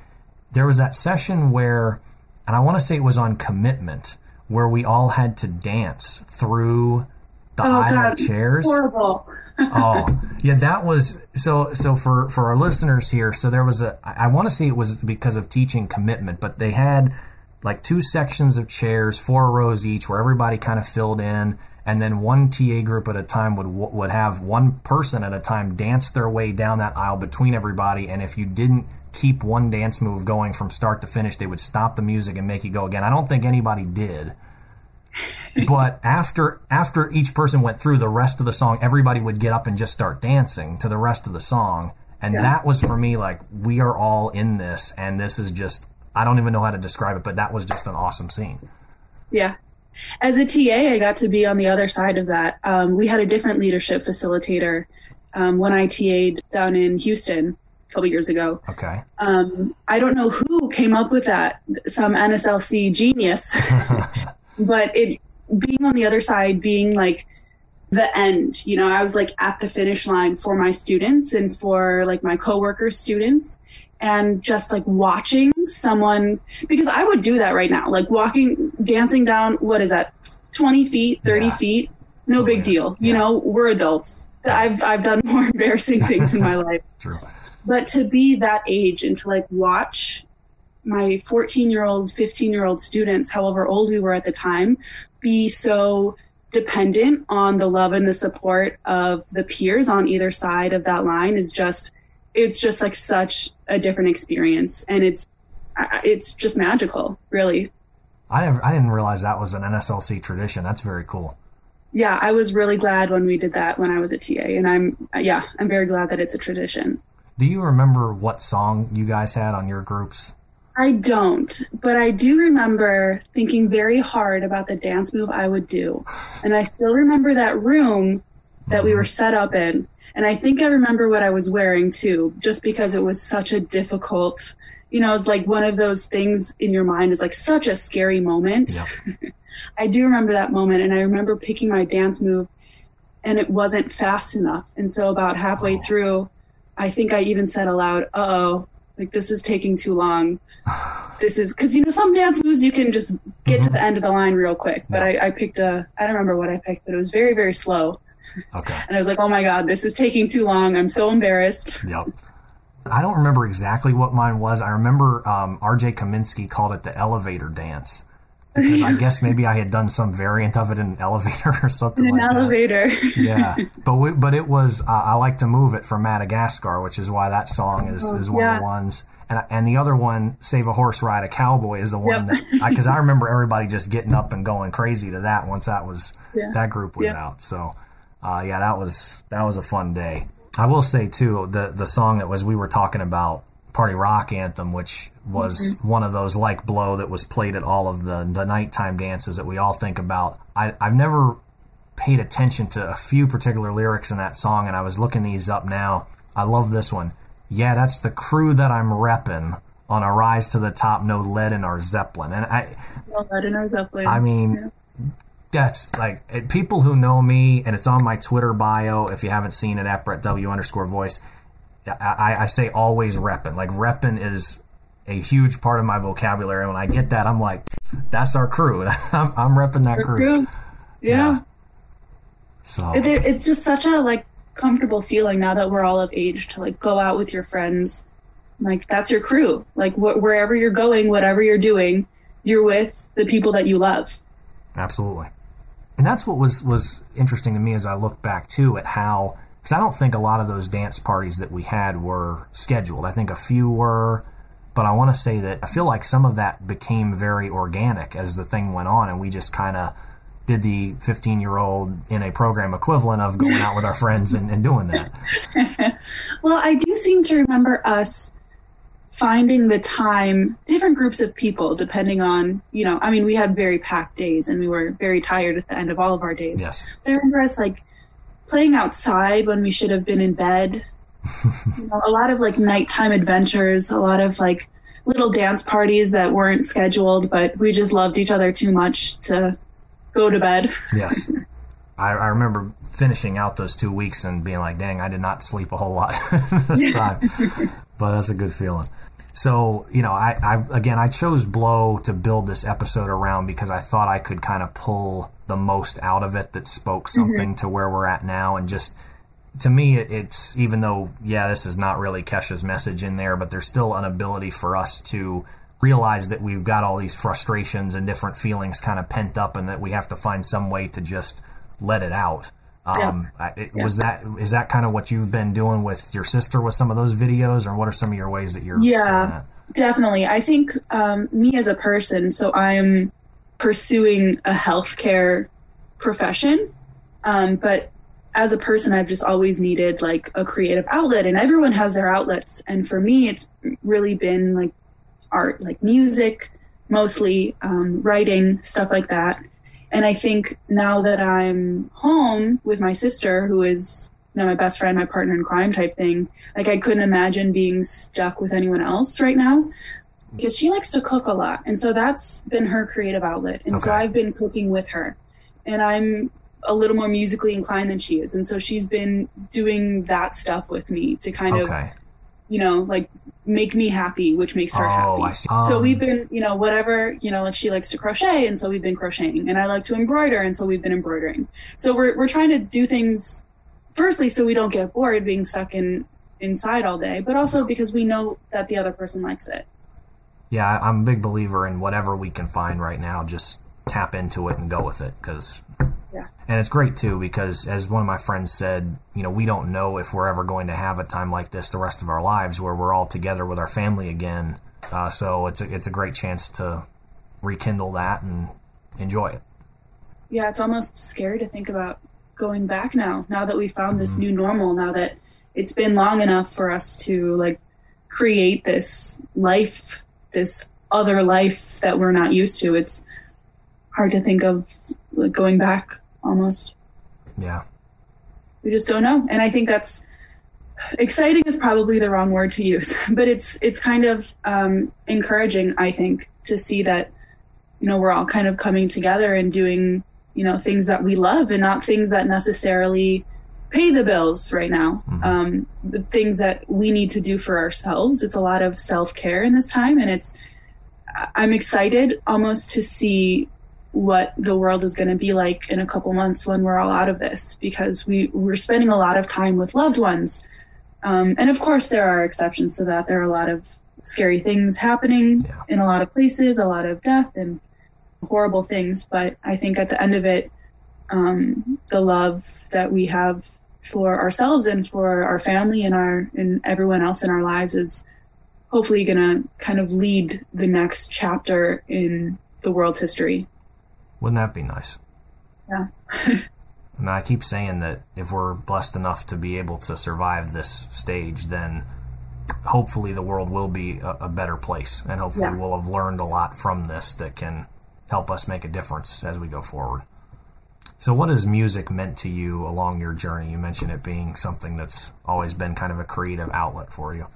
there was that session where, and I want to say it was on commitment, where we all had to dance through the Oh aisle God, of chairs. horrible. oh, yeah, that was so. So for for our listeners here, so there was a. I want to say it was because of teaching commitment, but they had like two sections of chairs, four rows each, where everybody kind of filled in. And then one TA group at a time would would have one person at a time dance their way down that aisle between everybody. And if you didn't keep one dance move going from start to finish, they would stop the music and make you go again. I don't think anybody did but after after each person went through the rest of the song, everybody would get up and just start dancing to the rest of the song. And Yeah. that was for me like we are all in this and this is just I don't even know how to describe it, but that was just an awesome scene. Yeah. As a TA, I got to be on the other side of that. Um, we had a different leadership facilitator um, when I TA'd down in Houston a couple years ago. Okay. Um, I don't know who came up with that, some NSLC genius, (laughs) but it being on the other side, being like the end, you know, I was like at the finish line for my students and for like my coworkers' students. And just like watching someone, because I would do that right now, like walking, dancing down, what is that, 20 feet, 30 Yeah. feet, no So, big deal. You Yeah. know, we're adults. I've, I've done more (laughs) embarrassing things in my (laughs) life True. but to be that age and to like watch my 14 year old 15 year old students however old we were at the time be so dependent on the love and the support of the peers on either side of that line is just it's just like such a different experience and it's it's just magical really I never I didn't realize that was an NSLC tradition. That's very cool. yeah i was really glad when we did that when i was a ta and i'm yeah i'm very glad that it's a tradition Do you remember what song you guys had on your groups? I don't, but I do remember thinking very hard about the dance move I would do. And I still remember that room that we were set up in. And I think I remember what I was wearing too, just because it was such a difficult, you know, it's like one of those things in your mind is like such a scary moment. Yep. (laughs) I do remember that moment. And I remember picking my dance move and it wasn't fast enough. And so about halfway Oh. through, I think I even said aloud, uh oh, like this is taking too long. This is because you know some dance moves you can just get to the end of the line real quick. But I, I picked a I don't remember what I picked, but it was very very slow, Okay. and I was like, oh my god, this is taking too long. I'm so embarrassed. Yep. I don't remember exactly what mine was. I remember um, R.J. Kaminsky called it the elevator dance because I (laughs) guess maybe I had done some variant of it in an elevator (laughs) or something In an like that. elevator. yeah, (laughs) but we, but it was uh, I like to move it from Madagascar, which is why that song is, is one of Oh, the ones. And and the other one, Save a Horse, Ride a Cowboy, is the one Yep. that because I, remember everybody just getting up and going crazy to that once that was Yeah. that group was Yep. out. So uh, yeah, that was that was a fun day. I will say too the the song that was we were talking about party rock anthem, which was mm-hmm. one of those like blow that was played at all of the the nighttime dances that we all think about. I I've never paid attention to a few particular lyrics in that song, and I was looking these up now. I love this one. Yeah, that's the crew that I'm reppin' on a rise to the top. No lead in our Zeppelin, and I Well, Red and our Zeppelin. I mean, that's like people who know me, and it's on my Twitter bio. If you haven't seen it, at Brett W underscore voice, I, I, I say always reppin'. Like reppin' is a huge part of my vocabulary. And when I get that, I'm like, that's our crew. (laughs) I'm, I'm repping that crew. True. Yeah. So It- It's just such a like comfortable feeling now that we're all of age to like go out with your friends. Like that's your crew. Like wh- wherever you're going, whatever you're doing, you're with the people that you love. Absolutely. And that's what was was interesting to me as I look back too at how because I don't think a lot of those dance parties that we had were scheduled. I think a few were, but I want to say that I feel like some of that became very organic as the thing went on, and we just kind of did the 15 year old in a program equivalent of going out with our friends and, and doing that. (laughs) Well, I do seem to remember us finding the time, different groups of people, depending on, you know, I mean, we had very packed days and we were very tired at the end of all of our days. Yes. I remember us like playing outside when we should have been in bed. (laughs) you know, a lot of like nighttime adventures, a lot of like little dance parties that weren't scheduled, but we just loved each other too much to go to bed. Yes. (laughs) I, I remember finishing out those two weeks and being like, dang, I did not sleep a whole lot (laughs) this time. but that's a good feeling. So, you know, I, I again I chose Blow to build this episode around because I thought I could kind of pull the most out of it that spoke mm-hmm. something to where we're at now. And just to me it's even though yeah this is not really Kesha's message in there but there's still an ability for us to realize that we've got all these frustrations and different feelings kind of pent up and that we have to find some way to just let it out um, I- it, was that is that kind of what you've been doing with your sister with some of those videos or what are some of your ways that you're Yeah, that? definitely. I think um, me as a person, so I'm pursuing a healthcare profession, um, but as a person, I've just always needed like a creative outlet, and everyone has their outlets. And for me, it's really been like art, like music, mostly um, writing, stuff like that. And I think now that I'm home with my sister, who is you know my best friend, my partner in crime type thing, like I couldn't imagine being stuck with anyone else right now. Because she likes to cook a lot, and so that's been her creative outlet. And so I've been cooking with her, and I'm a little more musically inclined than she is, and so she's been doing that stuff with me to kind of you know, like make me happy, which makes her Oh, happy. So Um, we've been, you know, whatever, you know, like she likes to crochet, and so we've been crocheting, and I like to embroider, and so we've been embroidering. So we're we're trying to do things, firstly, so we don't get bored being stuck in inside all day, but also because we know that the other person likes it. yeah i'm a big believer in whatever we can find right now just tap into it and go with it because Yeah. and it's great too because as one of my friends said you know we don't know if we're ever going to have a time like this the rest of our lives where we're all together with our family again uh, so it's a, it's a great chance to rekindle that and enjoy it Yeah, it's almost scary to think about going back now. Now that we found this new normal, now that it's been long enough for us to like create this life, this other life that we're not used to. It's hard to think of like going back almost. yeah We just don't know. And I think that's exciting is probably the wrong word to use, (laughs) but it's it's kind of um, encouraging. I think to see that you know we're all kind of coming together and doing you know things that we love and not things that necessarily pay the bills right now. Um, the things that we need to do for ourselves. It's a lot of self care in this time, and it's. I'm excited almost to see what the world is going to be like in a couple months when we're all out of this, because we we're spending a lot of time with loved ones, um, and of course there are exceptions to that. There are a lot of scary things happening Yeah. in a lot of places, a lot of death and horrible things. But I think at the end of it, um, the love that we have for ourselves and for our family and our and everyone else in our lives is hopefully going to kind of lead the next chapter in the world's history. Wouldn't that be nice? Yeah. (laughs) I mean, I keep saying that if we're blessed enough to be able to survive this stage, then hopefully the world will be a, a better place, and hopefully Yeah. we'll have learned a lot from this that can help us make a difference as we go forward. So, what has music meant to you along your journey? You mentioned it being something that's always been kind of a creative outlet for you.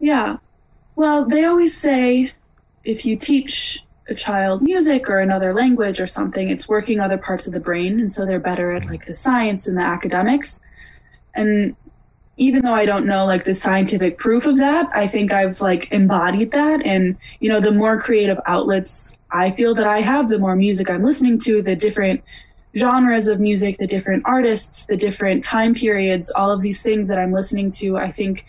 Yeah. Well, they always say if you teach a child music or another language or something, it's working other parts of the brain. And so they're better at like the science and the academics. And even though I don't know like the scientific proof of that, I think I've like embodied that. And, you know, the more creative outlets I feel that I have, the more music I'm listening to, the different genres of music, the different artists, the different time periods, all of these things that I'm listening to, I think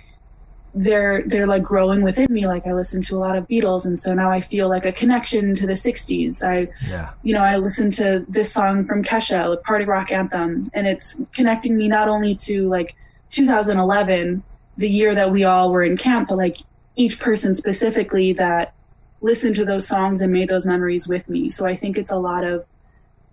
they're they're like growing within me like i listen to a lot of beatles and so now i feel like a connection to the 60s i Yeah. you know i listen to this song from kesha like party rock anthem and it's connecting me not only to like 2011 the year that we all were in camp but like each person specifically that listened to those songs and made those memories with me so i think it's a lot of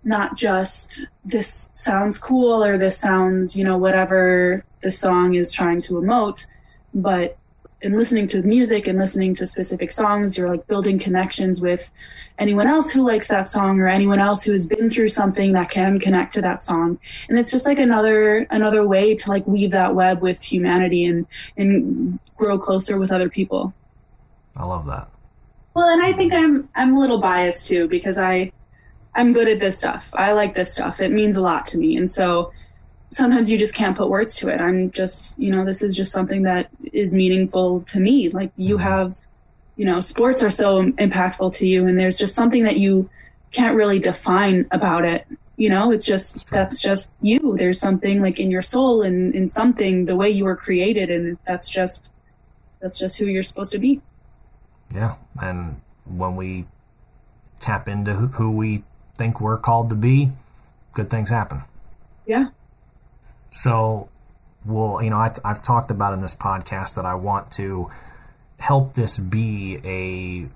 not just this sounds cool or this sounds you know whatever the song is trying to emote but in listening to music and listening to specific songs you're like building connections with anyone else who likes that song or anyone else who has been through something that can connect to that song. And it's just like another another way to like weave that web with humanity and and grow closer with other people. I love that. well and i think i'm i'm a little biased too because i i'm good at this stuff. I like this stuff. It means a lot to me. And so sometimes you just can't put words to it. I'm just, you know, this is just something that is meaningful to me. Like you mm-hmm. have, you know, sports are so impactful to you, and there's just something that you can't really define about it. You know, it's just that's just you. There's something like in your soul and in something the way you were created, and that's just that's just who you're supposed to be. Yeah, and when we tap into who- who we think we're called to be, good things happen. Yeah. So, well, you know, I, I've talked about in this podcast that I want to help this be a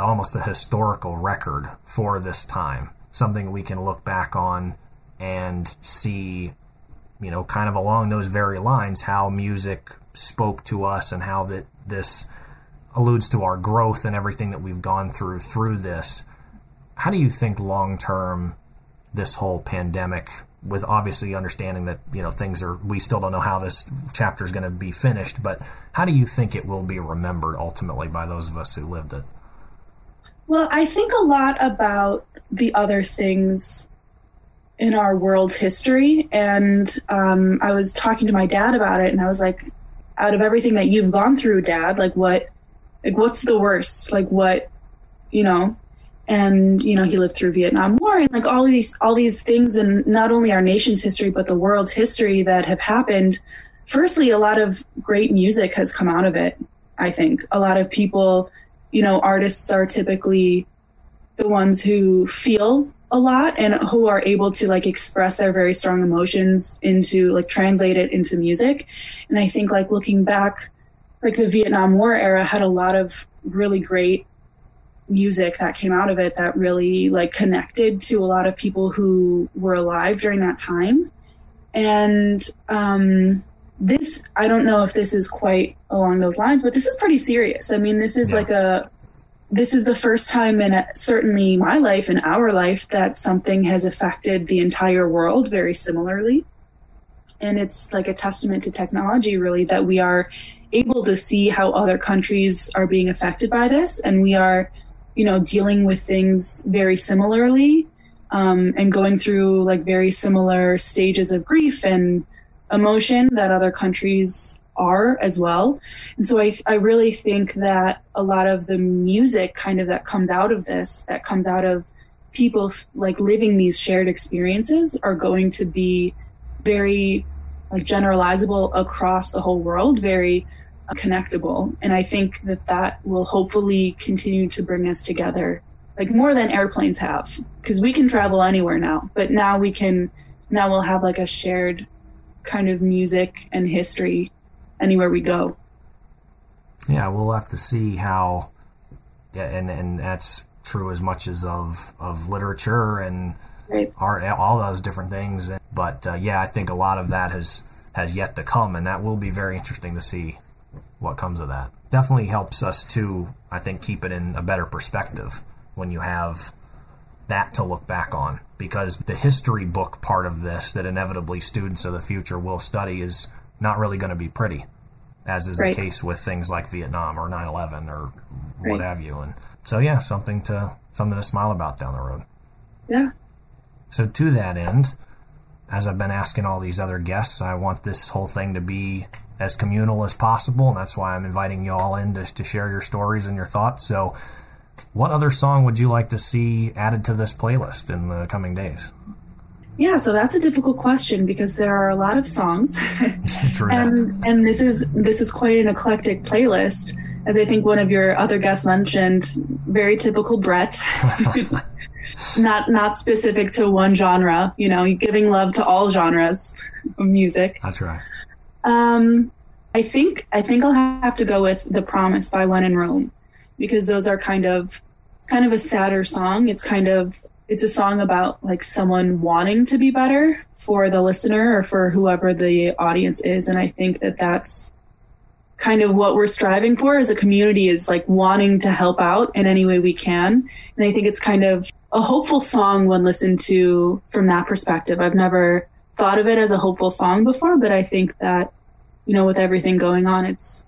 almost a historical record for this time, something we can look back on and see, you know, kind of along those very lines, how music spoke to us and how that this alludes to our growth and everything that we've gone through through this. How do you think long term this whole pandemic with obviously understanding that you know things are we still don't know how this chapter is going to be finished but how do you think it will be remembered ultimately by those of us who lived it Well, I think a lot about the other things in our world's history. And um, I was talking to my dad about it, and I was like, out of everything that you've gone through, dad, like what, like what's the worst? Like what, you know? And you know, he lived through Vietnam War and like all these, all these things, and not only our nation's history, but the world's history that have happened. Firstly, a lot of great music has come out of it. I think a lot of people you know, artists are typically the ones who feel a lot and who are able to like express their very strong emotions into like translate it into music. And I think like looking back, like the Vietnam War era had a lot of really great music that came out of it that really like connected to a lot of people who were alive during that time. And um this I don't know if this is quite along those lines, but this is pretty serious. I mean, this is Yeah. like a this is the first time in uh, certainly my life and our life that something has affected the entire world very similarly. And it's like a testament to technology, really, that we are able to see how other countries are being affected by this, and we are, you know, dealing with things very similarly, um, and going through like very similar stages of grief and emotion that other countries are as well. And so I, I really think that a lot of the music kind of that comes out of this, that comes out of people like living these shared experiences are going to be very like generalizable across the whole world, very connectable. And I think that that will hopefully continue to bring us together like more than airplanes have because we can travel anywhere now, but now we can, now we'll have like a shared kind of music and history anywhere we go. Yeah, we'll have to see how, yeah, and and that's true as much as of of literature and Right. art, all those different things. But uh, yeah, I think a lot of that has has yet to come, and that will be very interesting to see what comes of that. Definitely helps us to, I think, keep it in a better perspective when you have that to look back on because the history book part of this that inevitably students of the future will study is not really going to be pretty as is Right. the case with things like Vietnam or 9/11 or what Right. have you and so yeah something to something to smile about down the road Yeah. so to that end as I've been asking all these other guests I want this whole thing to be as communal as possible and that's why I'm inviting you all in to, to share your stories and your thoughts. So what other song would you like to see added to this playlist in the coming days? Yeah, so that's a difficult question because there are a lot of songs. (laughs) (laughs) True. And and this is this is quite an eclectic playlist. As i think one of your other guests mentioned very typical brett. (laughs) Not not specific to one genre you know giving love to all genres of music. That's right. Um i think i think i'll have to go with the promise by when in rome because those are kind of it's kind of a sadder song. It's kind of it's a song about like someone wanting to be better for the listener or for whoever the audience is and i think that that's kind of what we're striving for as a community is like wanting to help out in any way we can. And i think it's kind of a hopeful song when listened to from that perspective. I've never thought of it as a hopeful song before but i think that you know with everything going on it's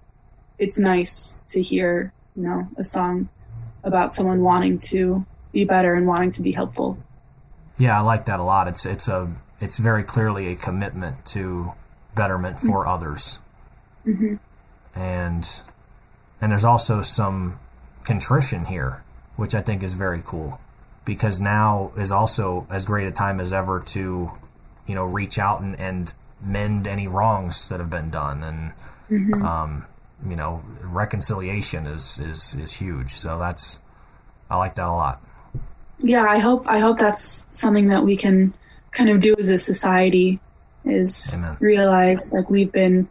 it's nice to hear you know a song about someone wanting to be better and wanting to be helpful. Yeah, I like that a lot. It's it's a it's very clearly a commitment to betterment mm-hmm. for others, mm-hmm. and and there's also some contrition here, which I think is very cool, because now is also as great a time as ever to, you know, reach out and, and mend any wrongs that have been done, and um, you know, reconciliation is is is huge. So that's I like that a lot. yeah i hope i hope that's something that we can kind of do as a society is Amen. realize like we've been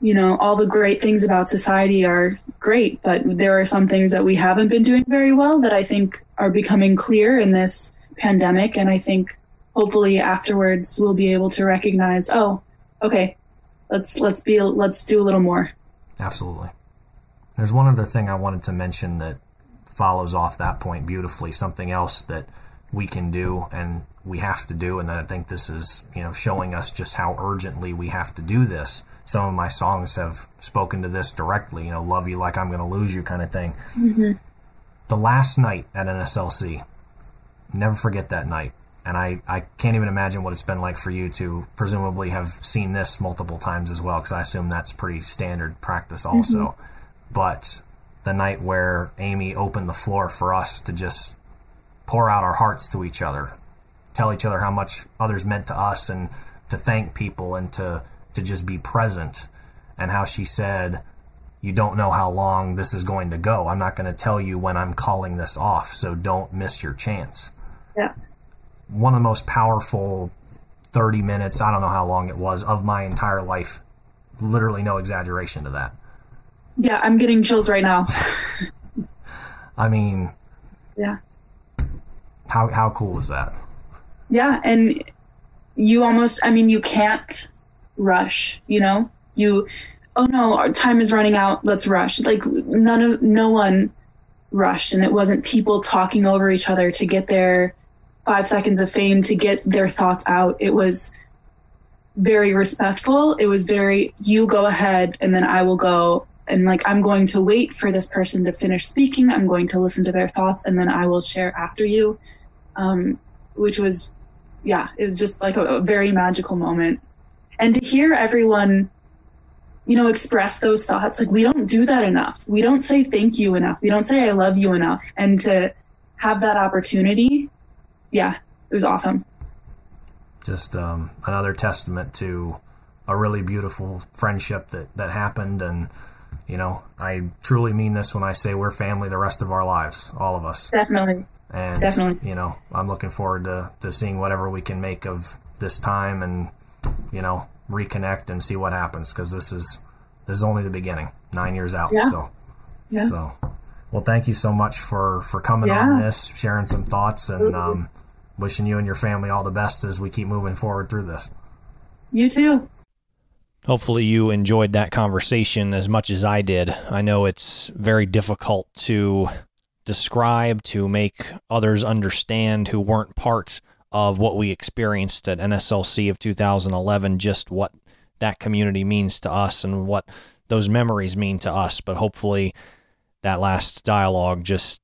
you know all the great things about society are great but there are some things that we haven't been doing very well that i think are becoming clear in this pandemic and i think hopefully afterwards we'll be able to recognize oh okay let's let's be let's do a little more Absolutely. There's one other thing I wanted to mention that follows off that point beautifully. Something else that we can do and we have to do, and I think this is, you know, showing us just how urgently we have to do this. Some of my songs have spoken to this directly, you know, love you like I'm going to lose you kind of thing. Mm-hmm. The last night at NSLC, never forget that night. And I, I can't even imagine what it's been like for you to presumably have seen this multiple times as well, because I assume that's pretty standard practice also. Mm-hmm. But the night where Amy opened the floor for us to just pour out our hearts to each other, tell each other how much others meant to us, and to thank people and to, to just be present, and how she said, You don't know how long this is going to go. I'm not going to tell you when I'm calling this off, so don't miss your chance yeah one of the most powerful 30 minutes, I don't know how long it was, of my entire life. Literally no exaggeration to that. yeah i'm getting chills right now (laughs) I mean, yeah how, how cool is that? Yeah, and you almost I mean you can't rush, you know? You oh no, our time is running out, let's rush. Like none of no one rushed and it wasn't people talking over each other to get their 5 seconds of fame to get their thoughts out. It was very respectful. It was very you go ahead and then I will go and like I'm going to wait for this person to finish speaking. I'm going to listen to their thoughts and then I will share after you. Um which was yeah, it was just like a, a very magical moment. And to hear everyone, you know, express those thoughts, like we don't do that enough. We don't say thank you enough. We don't say I love you enough. And to have that opportunity, yeah, it was awesome. just um, another testament to a really beautiful friendship that, that happened. And, you know, I truly mean this when I say we're family the rest of our lives, all of us. Definitely. And, Definitely. you know, I'm looking forward to, to seeing whatever we can make of this time and, you know, reconnect and see what happens because this is, this is only the beginning. Nine years out Yeah. still. Yeah. So, well, thank you so much for, for coming Yeah. on this, sharing some thoughts, and um, wishing you and your family all the best as we keep moving forward through this. You too. Hopefully, you enjoyed that conversation as much as I did. I know it's very difficult to describe, to make others understand who weren't part of what we experienced at NSLC of 2011, just what that community means to us and what those memories mean to us. But hopefully, that last dialogue just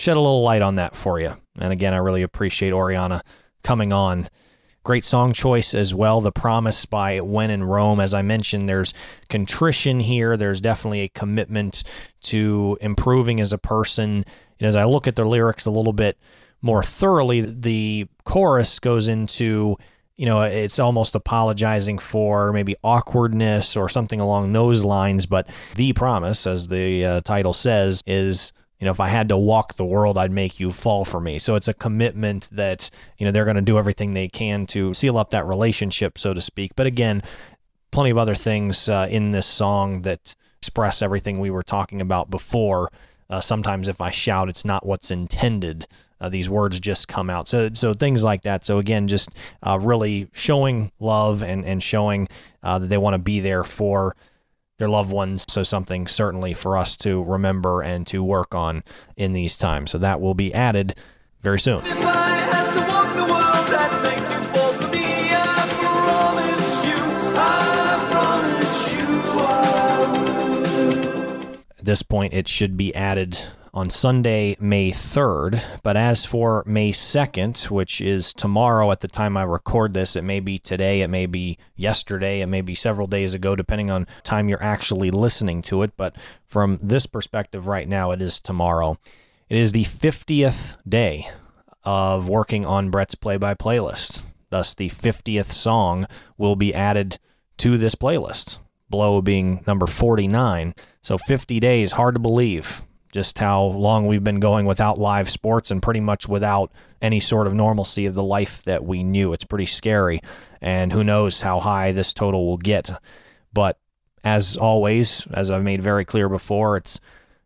shed a little light on that for you. And again, I really appreciate Oriana coming on. Great song choice as well. The Promise by When in Rome. As I mentioned, there's contrition here. There's definitely a commitment to improving as a person. And as I look at the lyrics a little bit more thoroughly, the chorus goes into, you know, it's almost apologizing for maybe awkwardness or something along those lines. But the promise, as the uh, title says, is you know, if I had to walk the world, I'd make you fall for me. So it's a commitment that, you know, they're going to do everything they can to seal up that relationship, so to speak. But again, plenty of other things uh, in this song that express everything we were talking about before. Uh, sometimes if I shout, it's not what's intended. Uh, these words just come out. So, so things like that. So again, just uh, really showing love and and showing uh, that they want to be there for their loved ones. So something certainly for us to remember and to work on in these times. So that will be added very soon. If I had to walk the world, I'd make you fall for me. I promise you, I promise you, I would. At this point, it should be added on Sunday, May 3rd. But as for May 2nd, which is tomorrow at the time I record this, it may be today, it may be yesterday, it may be several days ago, depending on time you're actually listening to it. But from this perspective right now, it is tomorrow. It is the 50th day of working on Brett's play by playlist. Thus, the 50th song will be added to this playlist. Blow being number 49. So 50 days, hard to believe just how long we've been going without live sports and pretty much without any sort of normalcy of the life that we knew. It's pretty scary. And who knows how high this total will get. But as always, as I've made very clear before, it's,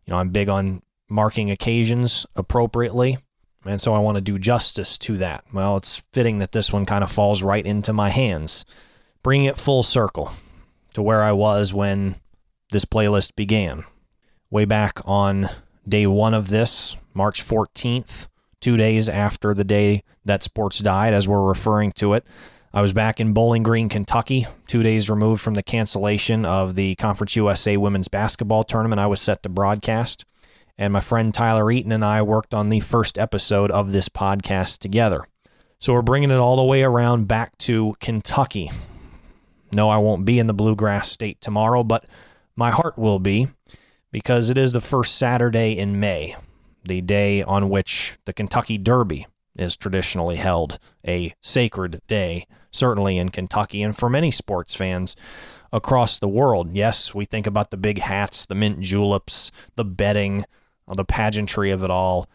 you know, I'm big on marking occasions appropriately. And so I want to do justice to that. Well, it's fitting that this one kind of falls right into my hands, bringing it full circle to where I was when this playlist began. Way back on day one of this, March 14th, two days after the day that sports died, as we're referring to it. I was back in Bowling Green, Kentucky, two days removed from the cancellation of the Conference USA women's basketball tournament I was set to broadcast. And my friend Tyler Eaton and I worked on the first episode of this podcast together. So we're bringing it all the way around back to Kentucky. No, I won't be in the Bluegrass State tomorrow, but my heart will be because it is the first Saturday in May, the day on which the Kentucky Derby is traditionally held, a sacred day, certainly in Kentucky, and for many sports fans across the world. Yes, we think about the big hats, the mint juleps, the betting, the pageantry of it all.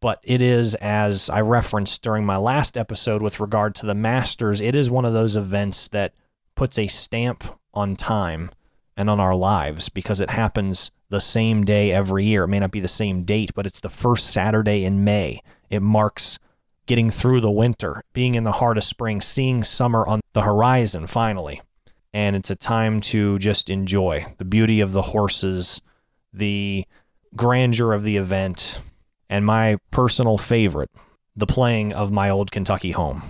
But it is, as I referenced during my last episode with regard to the Masters, it is one of those events that puts a stamp on time and on our lives because it happens the same day every year. It may not be the same date, but it's the first Saturday in May. It marks getting through the winter, being in the heart of spring, seeing summer on the horizon finally. And it's a time to just enjoy the beauty of the horses, the grandeur of the event, and my personal favorite, the playing of my old Kentucky home.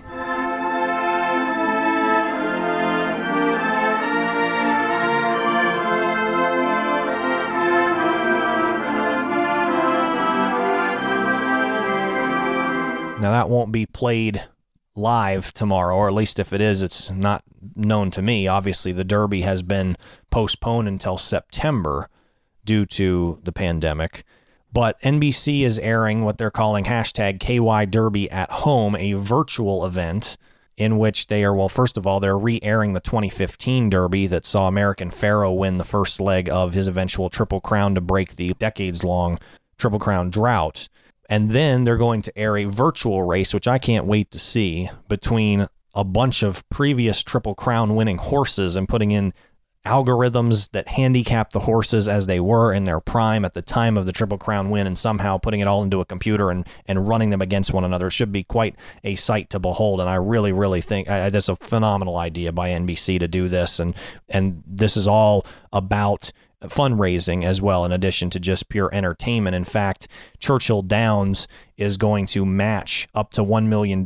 Now, that won't be played live tomorrow, or at least if it is, it's not known to me. Obviously, the Derby has been postponed until September due to the pandemic. But NBC is airing what they're calling hashtag KY Derby at Home, a virtual event in which they are, well, first of all, they're re airing the 2015 Derby that saw American Pharoah win the first leg of his eventual Triple Crown to break the decades long Triple Crown drought. And then they're going to air a virtual race, which I can't wait to see, between a bunch of previous Triple Crown winning horses and putting in algorithms that handicap the horses as they were in their prime at the time of the Triple Crown win and somehow putting it all into a computer and, and running them against one another. It should be quite a sight to behold. And I really, really think I, that's a phenomenal idea by NBC to do this. And, and this is all about fundraising as well, in addition to just pure entertainment. In fact, Churchill Downs is going to match up to $1 million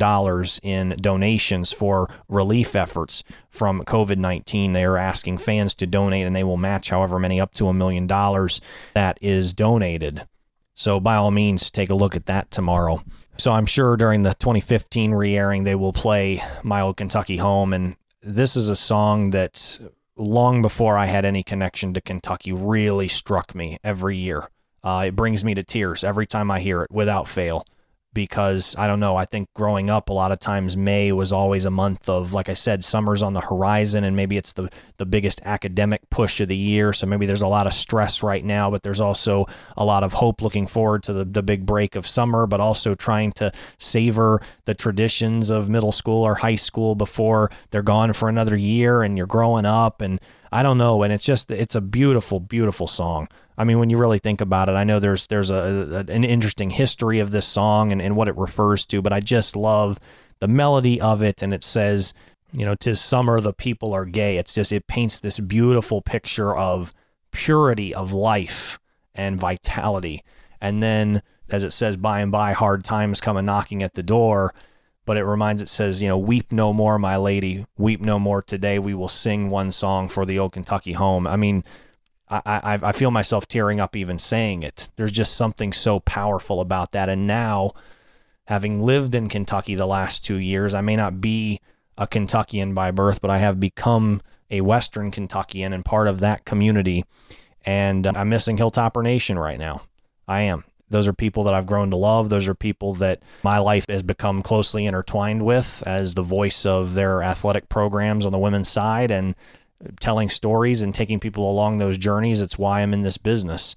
in donations for relief efforts from COVID 19. They are asking fans to donate, and they will match however many up to a million dollars that is donated. So, by all means, take a look at that tomorrow. So, I'm sure during the 2015 re airing, they will play My Old Kentucky Home. And this is a song that long before I had any connection to Kentucky, really struck me every year. Uh, it brings me to tears every time I hear it without fail. Because I don't know, I think growing up, a lot of times May was always a month of, like I said, summer's on the horizon, and maybe it's the, the biggest academic push of the year. So maybe there's a lot of stress right now, but there's also a lot of hope looking forward to the, the big break of summer, but also trying to savor the traditions of middle school or high school before they're gone for another year and you're growing up. And I don't know. And it's just, it's a beautiful, beautiful song. I mean, when you really think about it, I know there's there's a, a an interesting history of this song and, and what it refers to, but I just love the melody of it. And it says, you know, tis summer, the people are gay. It's just, it paints this beautiful picture of purity of life and vitality. And then, as it says, by and by, hard times come a knocking at the door. But it reminds, it says, you know, weep no more, my lady, weep no more today. We will sing one song for the old Kentucky home. I mean, I, I, I feel myself tearing up even saying it. There's just something so powerful about that. And now, having lived in Kentucky the last two years, I may not be a Kentuckian by birth, but I have become a Western Kentuckian and part of that community. And uh, I'm missing Hilltopper Nation right now. I am. Those are people that I've grown to love. Those are people that my life has become closely intertwined with as the voice of their athletic programs on the women's side and telling stories and taking people along those journeys. It's why I'm in this business.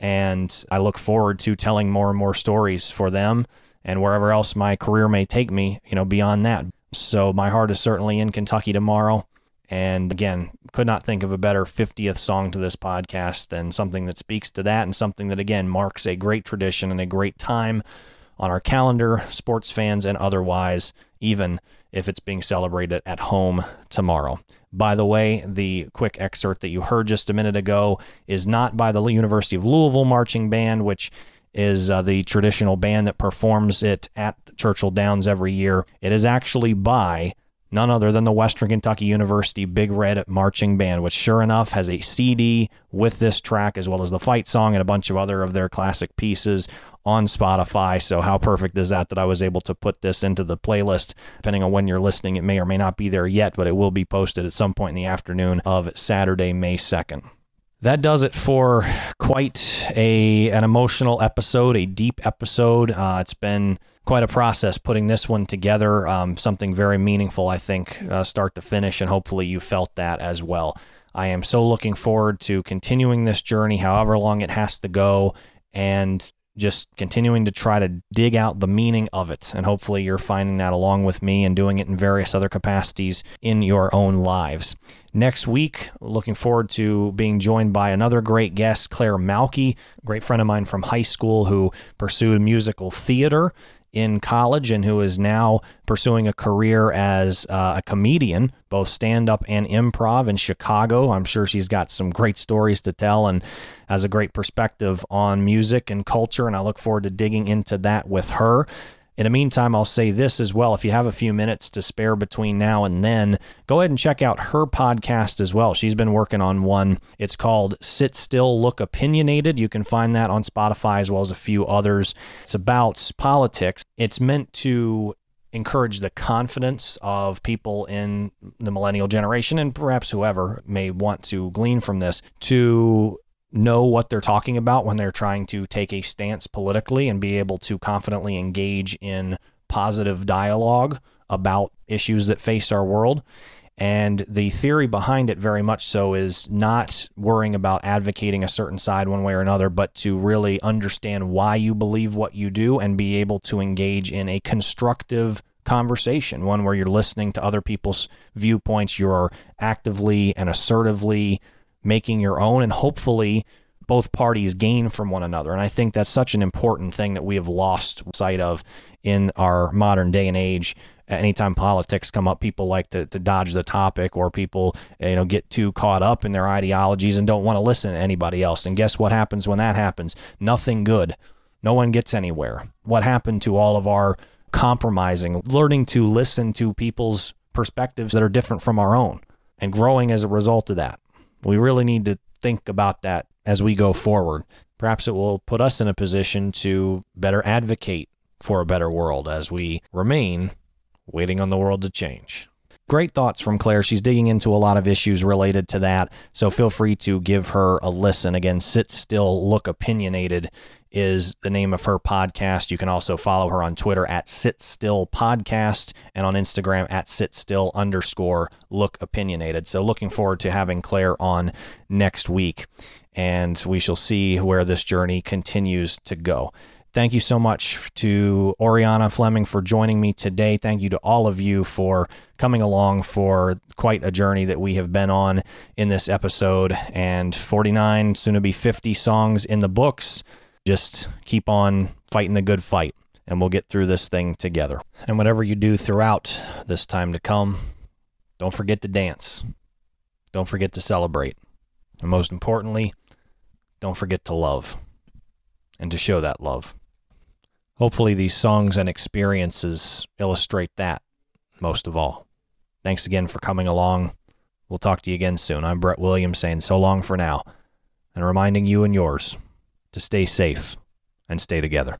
And I look forward to telling more and more stories for them and wherever else my career may take me, you know, beyond that. So my heart is certainly in Kentucky tomorrow. And again, could not think of a better 50th song to this podcast than something that speaks to that and something that, again, marks a great tradition and a great time on our calendar, sports fans and otherwise, even if it's being celebrated at home tomorrow. By the way, the quick excerpt that you heard just a minute ago is not by the University of Louisville Marching Band, which is uh, the traditional band that performs it at Churchill Downs every year. It is actually by none other than the Western Kentucky University Big Red Marching Band, which sure enough has a CD with this track as well as the fight song and a bunch of other of their classic pieces on Spotify. So, how perfect is that that I was able to put this into the playlist? Depending on when you're listening, it may or may not be there yet, but it will be posted at some point in the afternoon of Saturday, May 2nd. That does it for quite a an emotional episode, a deep episode. Uh, it's been quite a process putting this one together. Um, something very meaningful, I think, uh, start to finish, and hopefully you felt that as well. I am so looking forward to continuing this journey, however long it has to go, and just continuing to try to dig out the meaning of it. And hopefully, you're finding that along with me and doing it in various other capacities in your own lives. Next week, looking forward to being joined by another great guest, Claire Malky, great friend of mine from high school who pursued musical theater in college and who is now pursuing a career as uh, a comedian, both stand up and improv in Chicago. I'm sure she's got some great stories to tell and has a great perspective on music and culture. And I look forward to digging into that with her. In the meantime, I'll say this as well. If you have a few minutes to spare between now and then, go ahead and check out her podcast as well. She's been working on one. It's called Sit Still, Look Opinionated. You can find that on Spotify as well as a few others. It's about politics. It's meant to encourage the confidence of people in the millennial generation and perhaps whoever may want to glean from this to know what they're talking about when they're trying to take a stance politically and be able to confidently engage in positive dialogue about issues that face our world. And the theory behind it, very much so, is not worrying about advocating a certain side one way or another, but to really understand why you believe what you do and be able to engage in a constructive conversation, one where you're listening to other people's viewpoints, you're actively and assertively making your own, and hopefully both parties gain from one another. And I think that's such an important thing that we have lost sight of in our modern day and age. Anytime politics come up, people like to, to dodge the topic or people, you know, get too caught up in their ideologies and don't want to listen to anybody else. And guess what happens when that happens? Nothing good. No one gets anywhere. What happened to all of our compromising, learning to listen to people's perspectives that are different from our own and growing as a result of that? We really need to think about that as we go forward. Perhaps it will put us in a position to better advocate for a better world as we remain waiting on the world to change. Great thoughts from Claire. She's digging into a lot of issues related to that. So feel free to give her a listen. Again, Sit Still, Look Opinionated is the name of her podcast. You can also follow her on Twitter at Sit Still Podcast and on Instagram at Sit Still underscore Look Opinionated. So looking forward to having Claire on next week. And we shall see where this journey continues to go. Thank you so much to Oriana Fleming for joining me today. Thank you to all of you for coming along for quite a journey that we have been on in this episode. And 49, soon to be 50 songs in the books. Just keep on fighting the good fight, and we'll get through this thing together. And whatever you do throughout this time to come, don't forget to dance. Don't forget to celebrate. And most importantly, don't forget to love and to show that love. Hopefully, these songs and experiences illustrate that most of all. Thanks again for coming along. We'll talk to you again soon. I'm Brett Williams saying so long for now and reminding you and yours to stay safe and stay together.